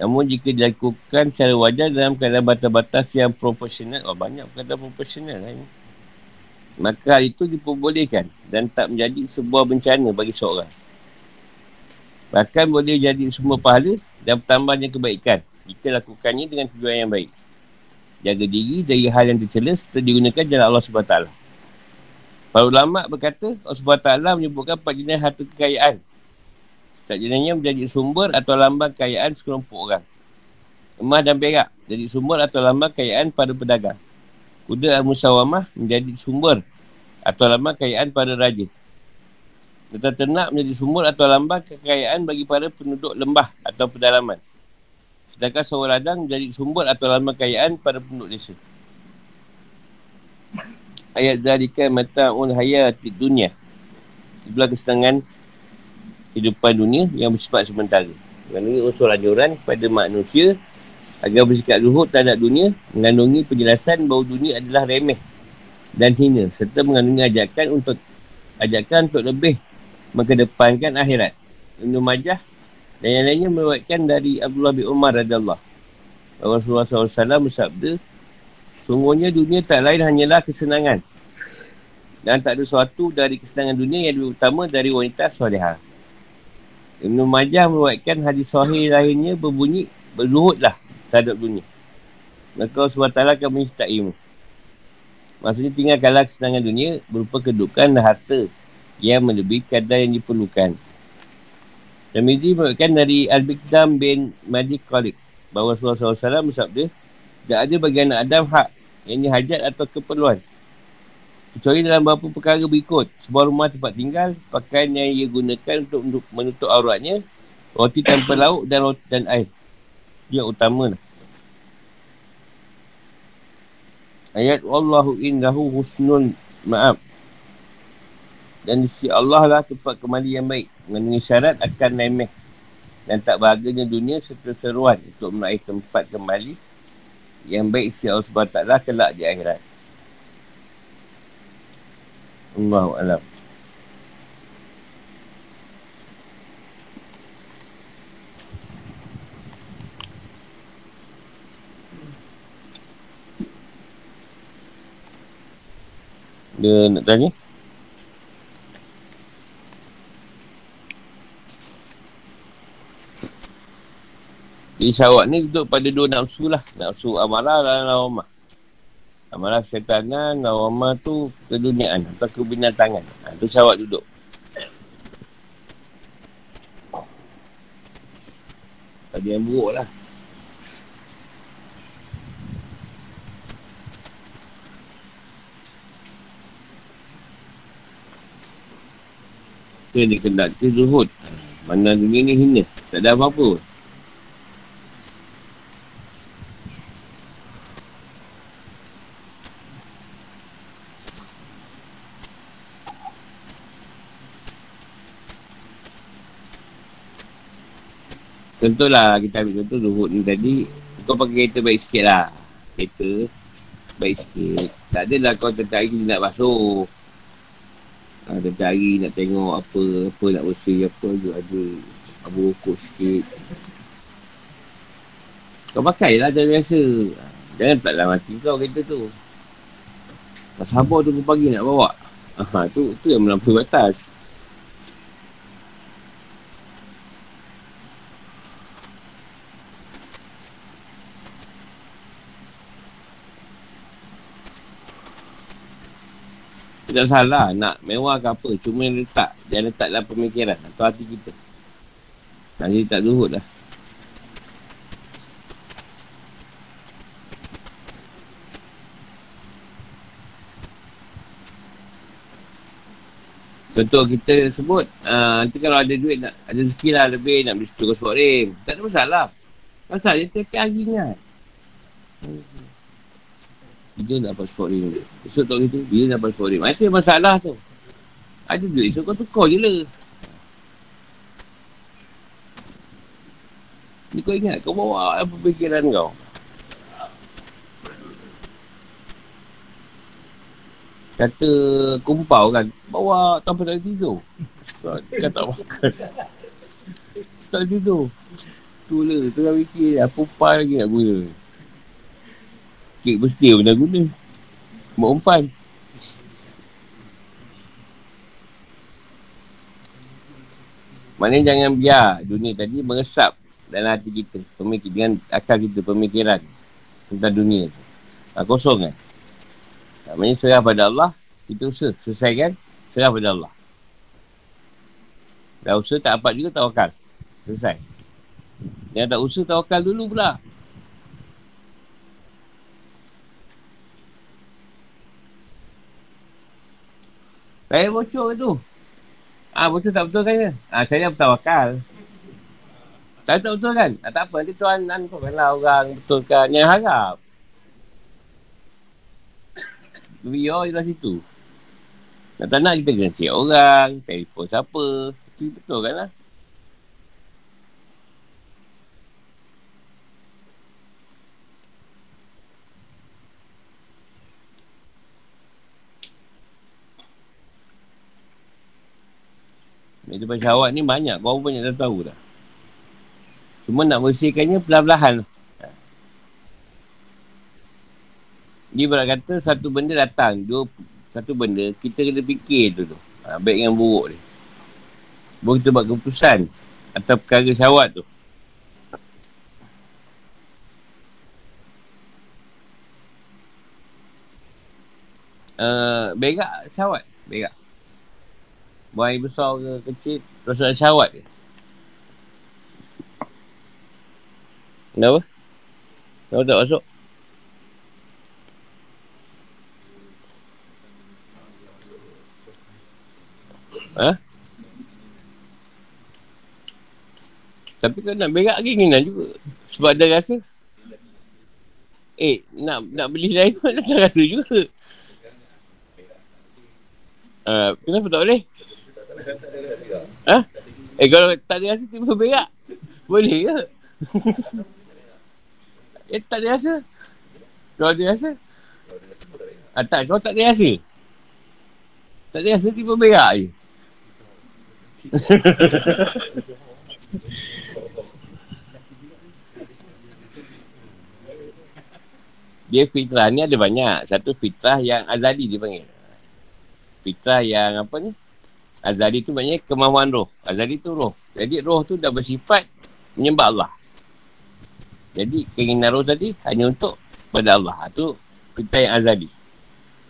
Namun jika dilakukan secara wajar dalam keadaan batas-batas yang proporsional, oh banyak kata proporsional lah ini. Maka hal itu diperbolehkan dan tak menjadi sebuah bencana bagi seorang. Bahkan boleh jadi semua pahala dan bertambahnya kebaikan jika lakukannya dengan tujuan yang baik jaga diri dari hal yang tercela serta digunakan jalan Allah SWT. Para ulama berkata, Allah SWT menyebutkan empat jenis harta kekayaan. Setiap jenisnya menjadi sumber atau lambang kekayaan sekelompok orang. Emas dan perak jadi sumber atau lambang kekayaan pada pedagang. Kuda al-musawamah menjadi sumber atau lambat kekayaan para raja. Tentang ternak menjadi sumber atau lambat kekayaan bagi para penduduk lembah atau pedalaman. Sedangkan seorang ladang menjadi sumber atau lambat kekayaan para penduduk desa. Ayat zalika mata'un hayati dunia. Itulah kesenangan kehidupan dunia yang bersifat sementara. Mengandungi unsur anjuran kepada manusia agar bersikap luhut terhadap dunia, mengandungi penjelasan bahawa dunia adalah remeh dan hina serta mengandungi ajakan untuk ajakan untuk lebih mengedepankan akhirat. Ibn Majah dan yang lainnya meriwayatkan dari Abdullah bin Umar radhiyallahu Rasulullah SAW bersabda Sungguhnya dunia tak lain hanyalah kesenangan dan tak ada sesuatu dari kesenangan dunia yang lebih utama dari wanita solehah. Ibn Majah meriwayatkan hadis sahih lainnya berbunyi berzuhudlah terhadap dunia. Maka SWT akan menyertaimu. Maksudnya tinggalkanlah kesenangan dunia berupa kedudukan dan harta yang melebihi kadar yang diperlukan. Dan Mizi mengatakan dari Al-Bikdam bin Madi Khalik bahawa Rasulullah SAW bersabda tak ada bagi anak Adam hak yang ini hajat atau keperluan kecuali dalam beberapa perkara berikut sebuah rumah tempat tinggal pakaian yang ia gunakan untuk menutup auratnya roti tanpa lauk dan roti dan air yang utama lah. Ayat Wallahu indahu husnul ma'ab. Dan sisi Allah lah tempat kembali yang baik. Mengandungi syarat akan nemeh. Dan tak bahagianya dunia serta seruan untuk meraih tempat kembali yang baik si Allah SWT kelak di akhirat. Allahu Alam. Dia nak tanya? Jadi syawak ni duduk pada dua nafsu lah. Nafsu amarah dan lawamah. Amarah kesetanan, lawamah tu keduniaan atau kebinatangan. Ha, tu syawak duduk. Tadi yang buruk lah. Kita ni kena ke zuhud. Mana dunia ni hina. Tak ada apa-apa. Contohlah kita ambil contoh zuhud ni tadi Kau pakai kereta baik sikit lah. Kereta Baik sikit. Tak adalah kau tertarik nak basuh. Ha, Dia cari nak tengok apa Apa nak bersih apa tu ada. Abu rokok sikit. Kau pakai lah macam biasa. Jangan taklah mati kau kereta tu. Tak sabar tu pagi nak bawa. Ha, tu, tu yang melampaui batas Tidak salah nak mewah ke apa. Cuma letak. Dia letak dalam pemikiran atau hati kita. Nanti tak zuhud lah. Contoh kita sebut, uh, nanti kalau ada duit, nak, ada rezeki lah lebih nak beli cukup sport rim. Tak ada masalah. Masalah dia tiap-tiap hari ingat. Bila dapat sport rim Esok tak gitu Bila dapat sport rim Itu masalah tu? Ada duit So kau tukar je lah. Ni kau ingat Kau bawa apa fikiran kau? Kata kumpau kan Bawa tanpa tak tidur. Kau tak makan. Tak tidur. Tu lah Tengah fikir Apa upah lagi nak guna Kek bersedia pun dah guna. Buat umpan. Maknanya jangan biar dunia tadi meresap dalam hati kita pemikir, Dengan akal kita, pemikiran tentang dunia tu. Ha, Kosong kan? Maknanya serah pada Allah Kita usaha, selesaikan Serah pada Allah. Dah usaha tak dapat juga tawakal. Selesai. Yang tak usaha tawakal dulu pula Saya bocor tu. Ah bocor tak betul kan? Ah saya bertawakal. Tak tak betul kan? Ah, tak apa. Nanti tuan nan pun lah orang betulkan. Yang harap. Je lah situ. Tak nak kita kena cek orang. Telefon siapa. Tapi betul kan lah. Itu syahwat ni banyak. Kau banyak dah tahu dah. Cuma nak bersihkannya perlahan-lahan. Dia berat kata satu benda datang. Dua, satu benda. Kita kena fikir tu tu. Ha, baik dengan buruk ni. Baru kita buat keputusan. Atau perkara syahwat tu. Uh, berak syahwat. Berak. Buang air besar ke kecil. Terus ada syahwat ke. Kenapa? Kenapa tak masuk? Ha? Tapi kau nak berak lagi kena juga. Sebab ada rasa. Eh, nak nak beli lain pun <laughs> ada rasa juga. Uh, kenapa tak boleh? Ha? Eh kalau tak ada rasa tiba berak. Boleh ke? <laughs> eh tak ada rasa. Kalau ada rasa. Ah, tak, kau tak ada rasa. Tak ada rasa tiba berak je. <laughs> dia fitrah ni ada banyak. Satu fitrah yang azali dia panggil. Fitrah yang apa ni? Azali tu maknanya kemampuan roh. Azali tu roh. Jadi roh tu dah bersifat menyembah Allah. Jadi keinginan roh tadi hanya untuk pada Allah. Itu fitah yang azali.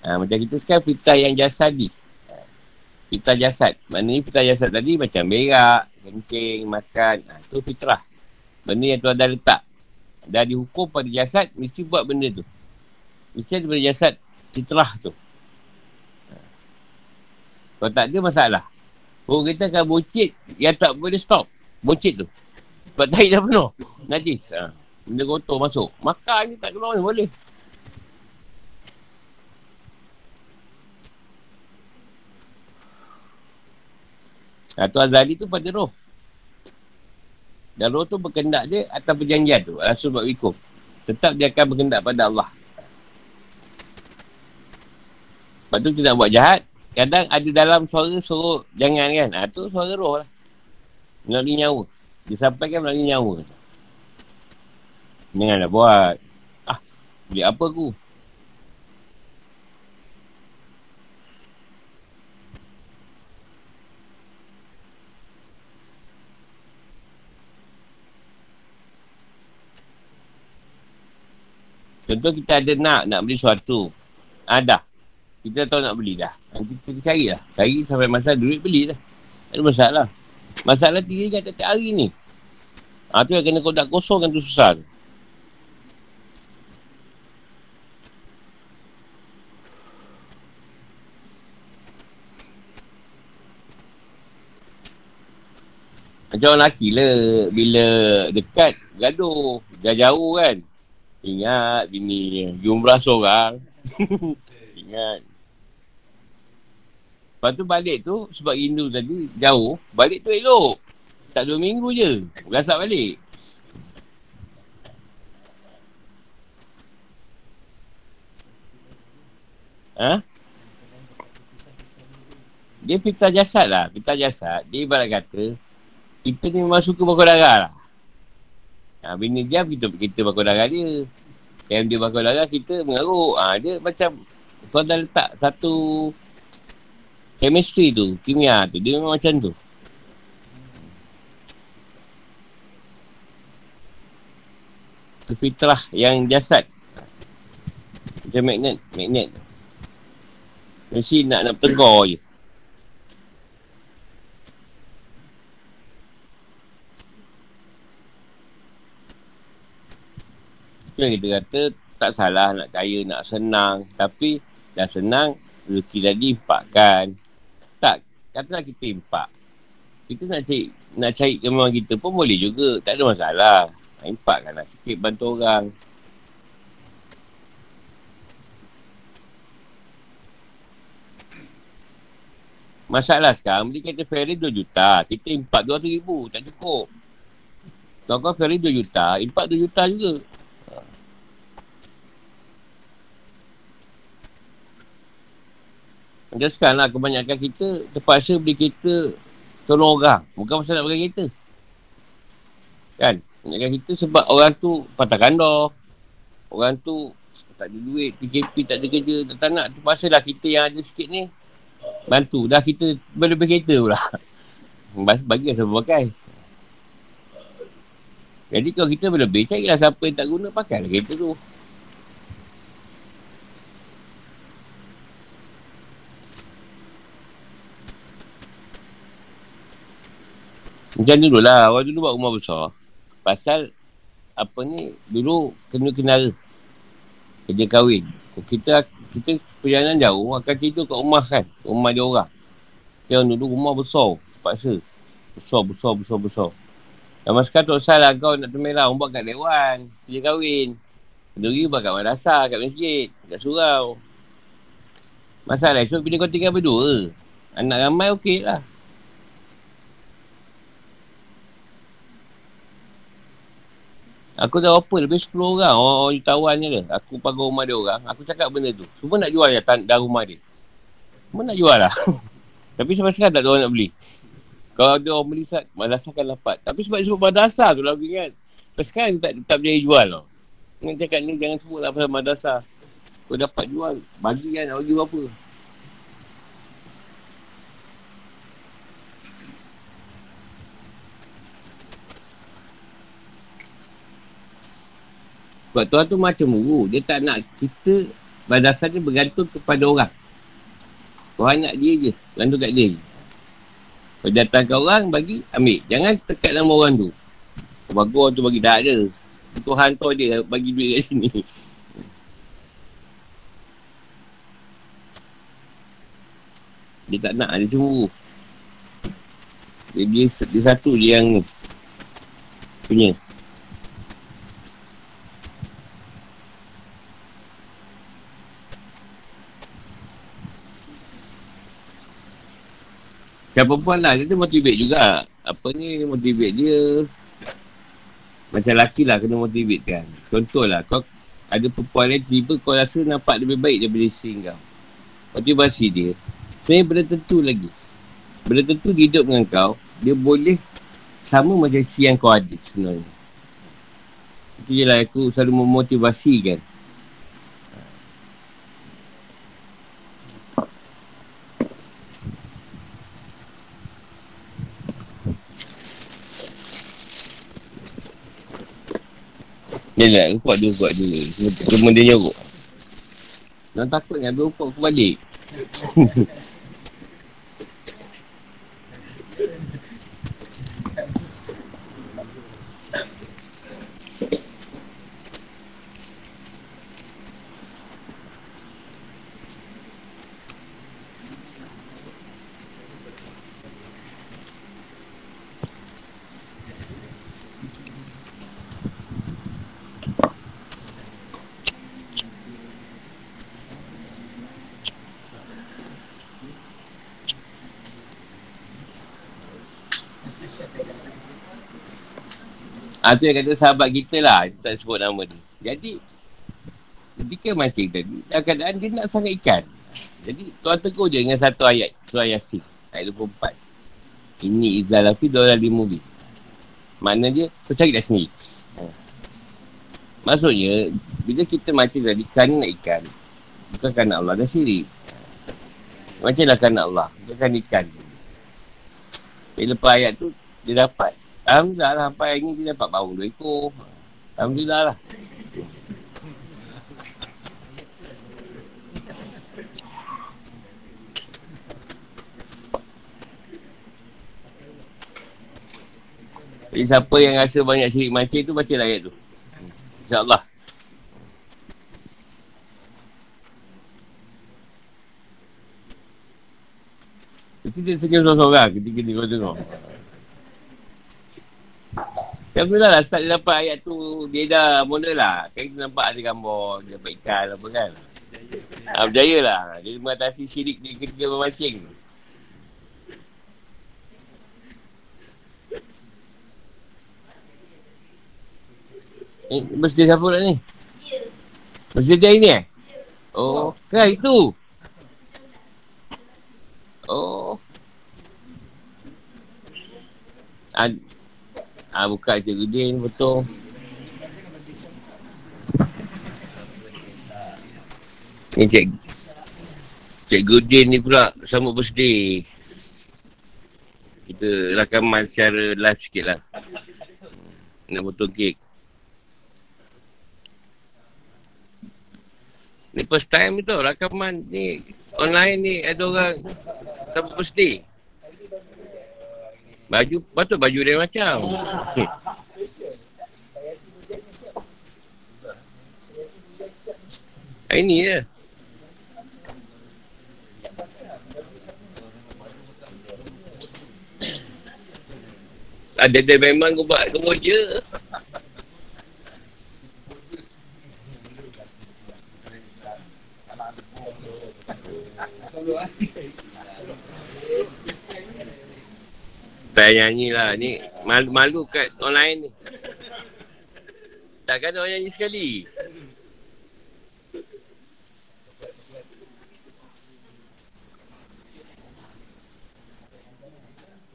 Ha, macam kita sekarang fitah yang jasadi. Ha, fitah jasad. Maknanya fitah jasad tadi macam berak, kencing, makan. Ha, itu fitrah. Benda yang tu ada letak. Dah dihukum pada jasad, mesti buat benda tu. Mesti ada pada jasad fitrah tu. Kalau tak ada masalah. Perut kita akan bocit yang tak boleh stop. Bocit tu. Sebab <laughs> tahi dah penuh. Najis. Ha. Benda kotor masuk. Makan je tak keluar boleh. Ha, tu Azali tu pada roh. Dan roh tu berkendak dia atas perjanjian tu. Rasul buat wikum. Tetap dia akan berkendak pada Allah. Lepas tu kita nak buat jahat. Kadang ada dalam suara suruh jangan kan. Ha, tu suara roh lah. Melalui nyawa. Disampaikan melalui nyawa. Janganlah buat. Ah, beli apa aku? Contoh kita ada nak, nak beli sesuatu. Ada. Kita tahu nak beli dah. Nanti kita cari lah. Cari sampai masa duit beli dah. Tak ada masalah. Masalah tiga kat tiap hari ni. Ha, tu yang kena kau tak kosong kan tu susah tu. Macam orang lelaki lah. Bila dekat, gaduh. Dah jauh kan. Ingat bini jumrah seorang. <laughs> Ingat. Lepas tu balik tu, sebab rindu tadi, jauh. Balik tu elok. Tak dua minggu je. Berasak balik. Ha? Dia fitah jasad lah. Fitah jasad. Dia ibarat kata, kita ni memang suka bakar darah lah. Ha, bini dia, kita, kita bakar darah dia. Yang dia bakar darah, kita mengaruk. Ha, dia macam, tuan dah letak satu chemistry tu, kimia tu, dia memang macam tu. Itu fitrah yang jasad. Macam magnet, magnet. Mesti nak nak tegur je. Itu yang kita kata tak salah nak kaya, nak senang. Tapi dah senang, rezeki tadi empatkan. Katalah kita impak. Kita nak cari, nak cari kemampuan kita pun boleh juga. Tak ada masalah. Impak kan lah sikit bantu orang. Masalah sekarang, beli kereta ferry 2 juta. Kita impak 200 ribu. Tak cukup. Kau-kau ferry 2 juta, impak 2 juta juga. Macam sekarang lah, kebanyakan kita terpaksa beli kereta tolong orang. Bukan pasal nak beli kereta. Kan? Kebanyakan kita sebab orang tu patah kandor. Orang tu tak ada duit, PKP tak ada kerja, tak, tak nak. Terpaksa lah kita yang ada sikit ni, Bantu. Dah kita berlebih kereta pula. <laughs> Bagi lah siapa pakai. Jadi kalau kita berlebih, carilah siapa yang tak guna, pakai lah kereta tu. Macam dulu lah, orang dulu buat rumah besar. Pasal, apa ni, dulu kena kenal kerja kahwin. Kita kita perjalanan jauh akan tidur kat rumah kan. Rumah dia orang. Kita orang dulu rumah besar. Paksa. Besar, besar, besar, besar. Dan masa tak salah kau nak temerah. Orang buat kat Dewan. Kerja kahwin. Keduri buat kat madrasah, kat masjid, kat surau. Masalah esok bila kau tinggal berdua. Anak ramai okey lah. Aku dah offer lebih 10 orang orang jutawan je ke. Aku pagar rumah dia orang. Aku cakap benda tu. Semua nak jual ya dah rumah dia. Semua nak jual lah. <laughs> Tapi sampai sekarang tak ada orang nak beli. Kalau ada orang beli, madrasah kan dapat. Tapi sebab sebut madrasah tu lah aku ingat. Sampai sekarang tak, tak berjaya jual tau. Ingat cakap ni jangan sebut lah pasal madrasah. Kau dapat jual, bagi kan bagi berapa. Sebab Tuhan tu macam muru. Dia tak nak kita pada dasarnya bergantung kepada orang. Tuhan nak dia je. Gantung kat dia je. Kalau datangkan orang, bagi, ambil. Jangan tekat nama orang tu. Bagus orang tu bagi. Tak ada. Tuhan tu dia bagi duit kat sini. <laughs> Dia tak nak. Dia cemburu. Dia, dia, dia satu je yang punya. Macam perempuan lah, dia motivate juga. Apa ni, motivate dia. Macam lelaki lah kena motivate kan. Contoh lah, kau ada perempuan lain tiba kau rasa nampak lebih baik daripada isteri kau. Motivasi dia. Sebenarnya benda tentu lagi. Benda tentu dia hidup dengan kau, dia boleh sama macam si yang kau ada sebenarnya. Itu je lah aku selalu memotivasi Dia nak kuat dia kuat dia. Cuma dia nyorok. Dan takutnya dia kuat aku balik. <laughs> Ah tu yang kata sahabat kita lah. Tak sebut nama dia. Jadi, ketika mancing tadi, dalam keadaan dia nak sangat ikan. Jadi, tuan tegur je dengan satu ayat. Surah Yasin. Ayat 24. Ini izalafi dolar lima bin. Makna dia, kau cari dah sendiri. Ha. Maksudnya, bila kita mancing tadi, kan nak ikan. Bukan kan Allah dah sendiri. Macam lah kan Allah. Bukan kan ikan. Bila lepas ayat tu, dia dapat. Alhamdulillah lah sampai hari ni dia dapat bau dua ekor. Alhamdulillah lah. Jadi siapa yang rasa banyak syirik mancing tu baca ayat tu. InsyaAllah. Mesti dia senyum seorang-seorang ketika dia kau tengok. Macam tu lah, start dia dapat ayat tu, dia dah mula lah. Kan kita nampak ada gambar, dia dapat ikan apa kan. Ah, berjaya lah. Dia mengatasi syirik dia ketika memancing. Eh, mesti siapa lah ni? Mesti dia ini eh? Oh, kan itu. Oh. Ah, ah buka je ni betul. Ni cik Cik Gudin ni pula sama birthday. Kita rakaman secara live sikit lah. Nak potong kek. Ni first time tu rakaman ni online ni ada orang sama birthday. Baju, patut baju dia macam. Ini je. Ada dia memang kau buat kau je. Tak nyanyi lah. Ni malu-malu kat online ni. Takkan orang nyanyi sekali.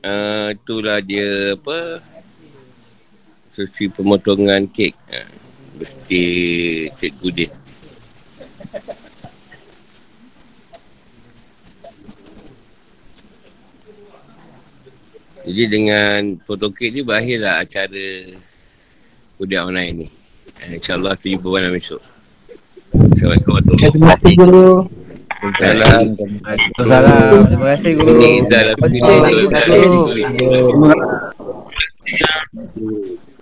Uh, itulah dia apa sesi pemotongan kek uh, mesti cikgu dia Jadi dengan fotokit ni berakhirlah acara kuliah online ni. Eh, InsyaAllah tu jumpa malam esok. Assalamualaikum warahmatullahi
wabarakatuh.
Assalamualaikum. Terima kasih guru.
Terima
kasih.
Terima kasih guru.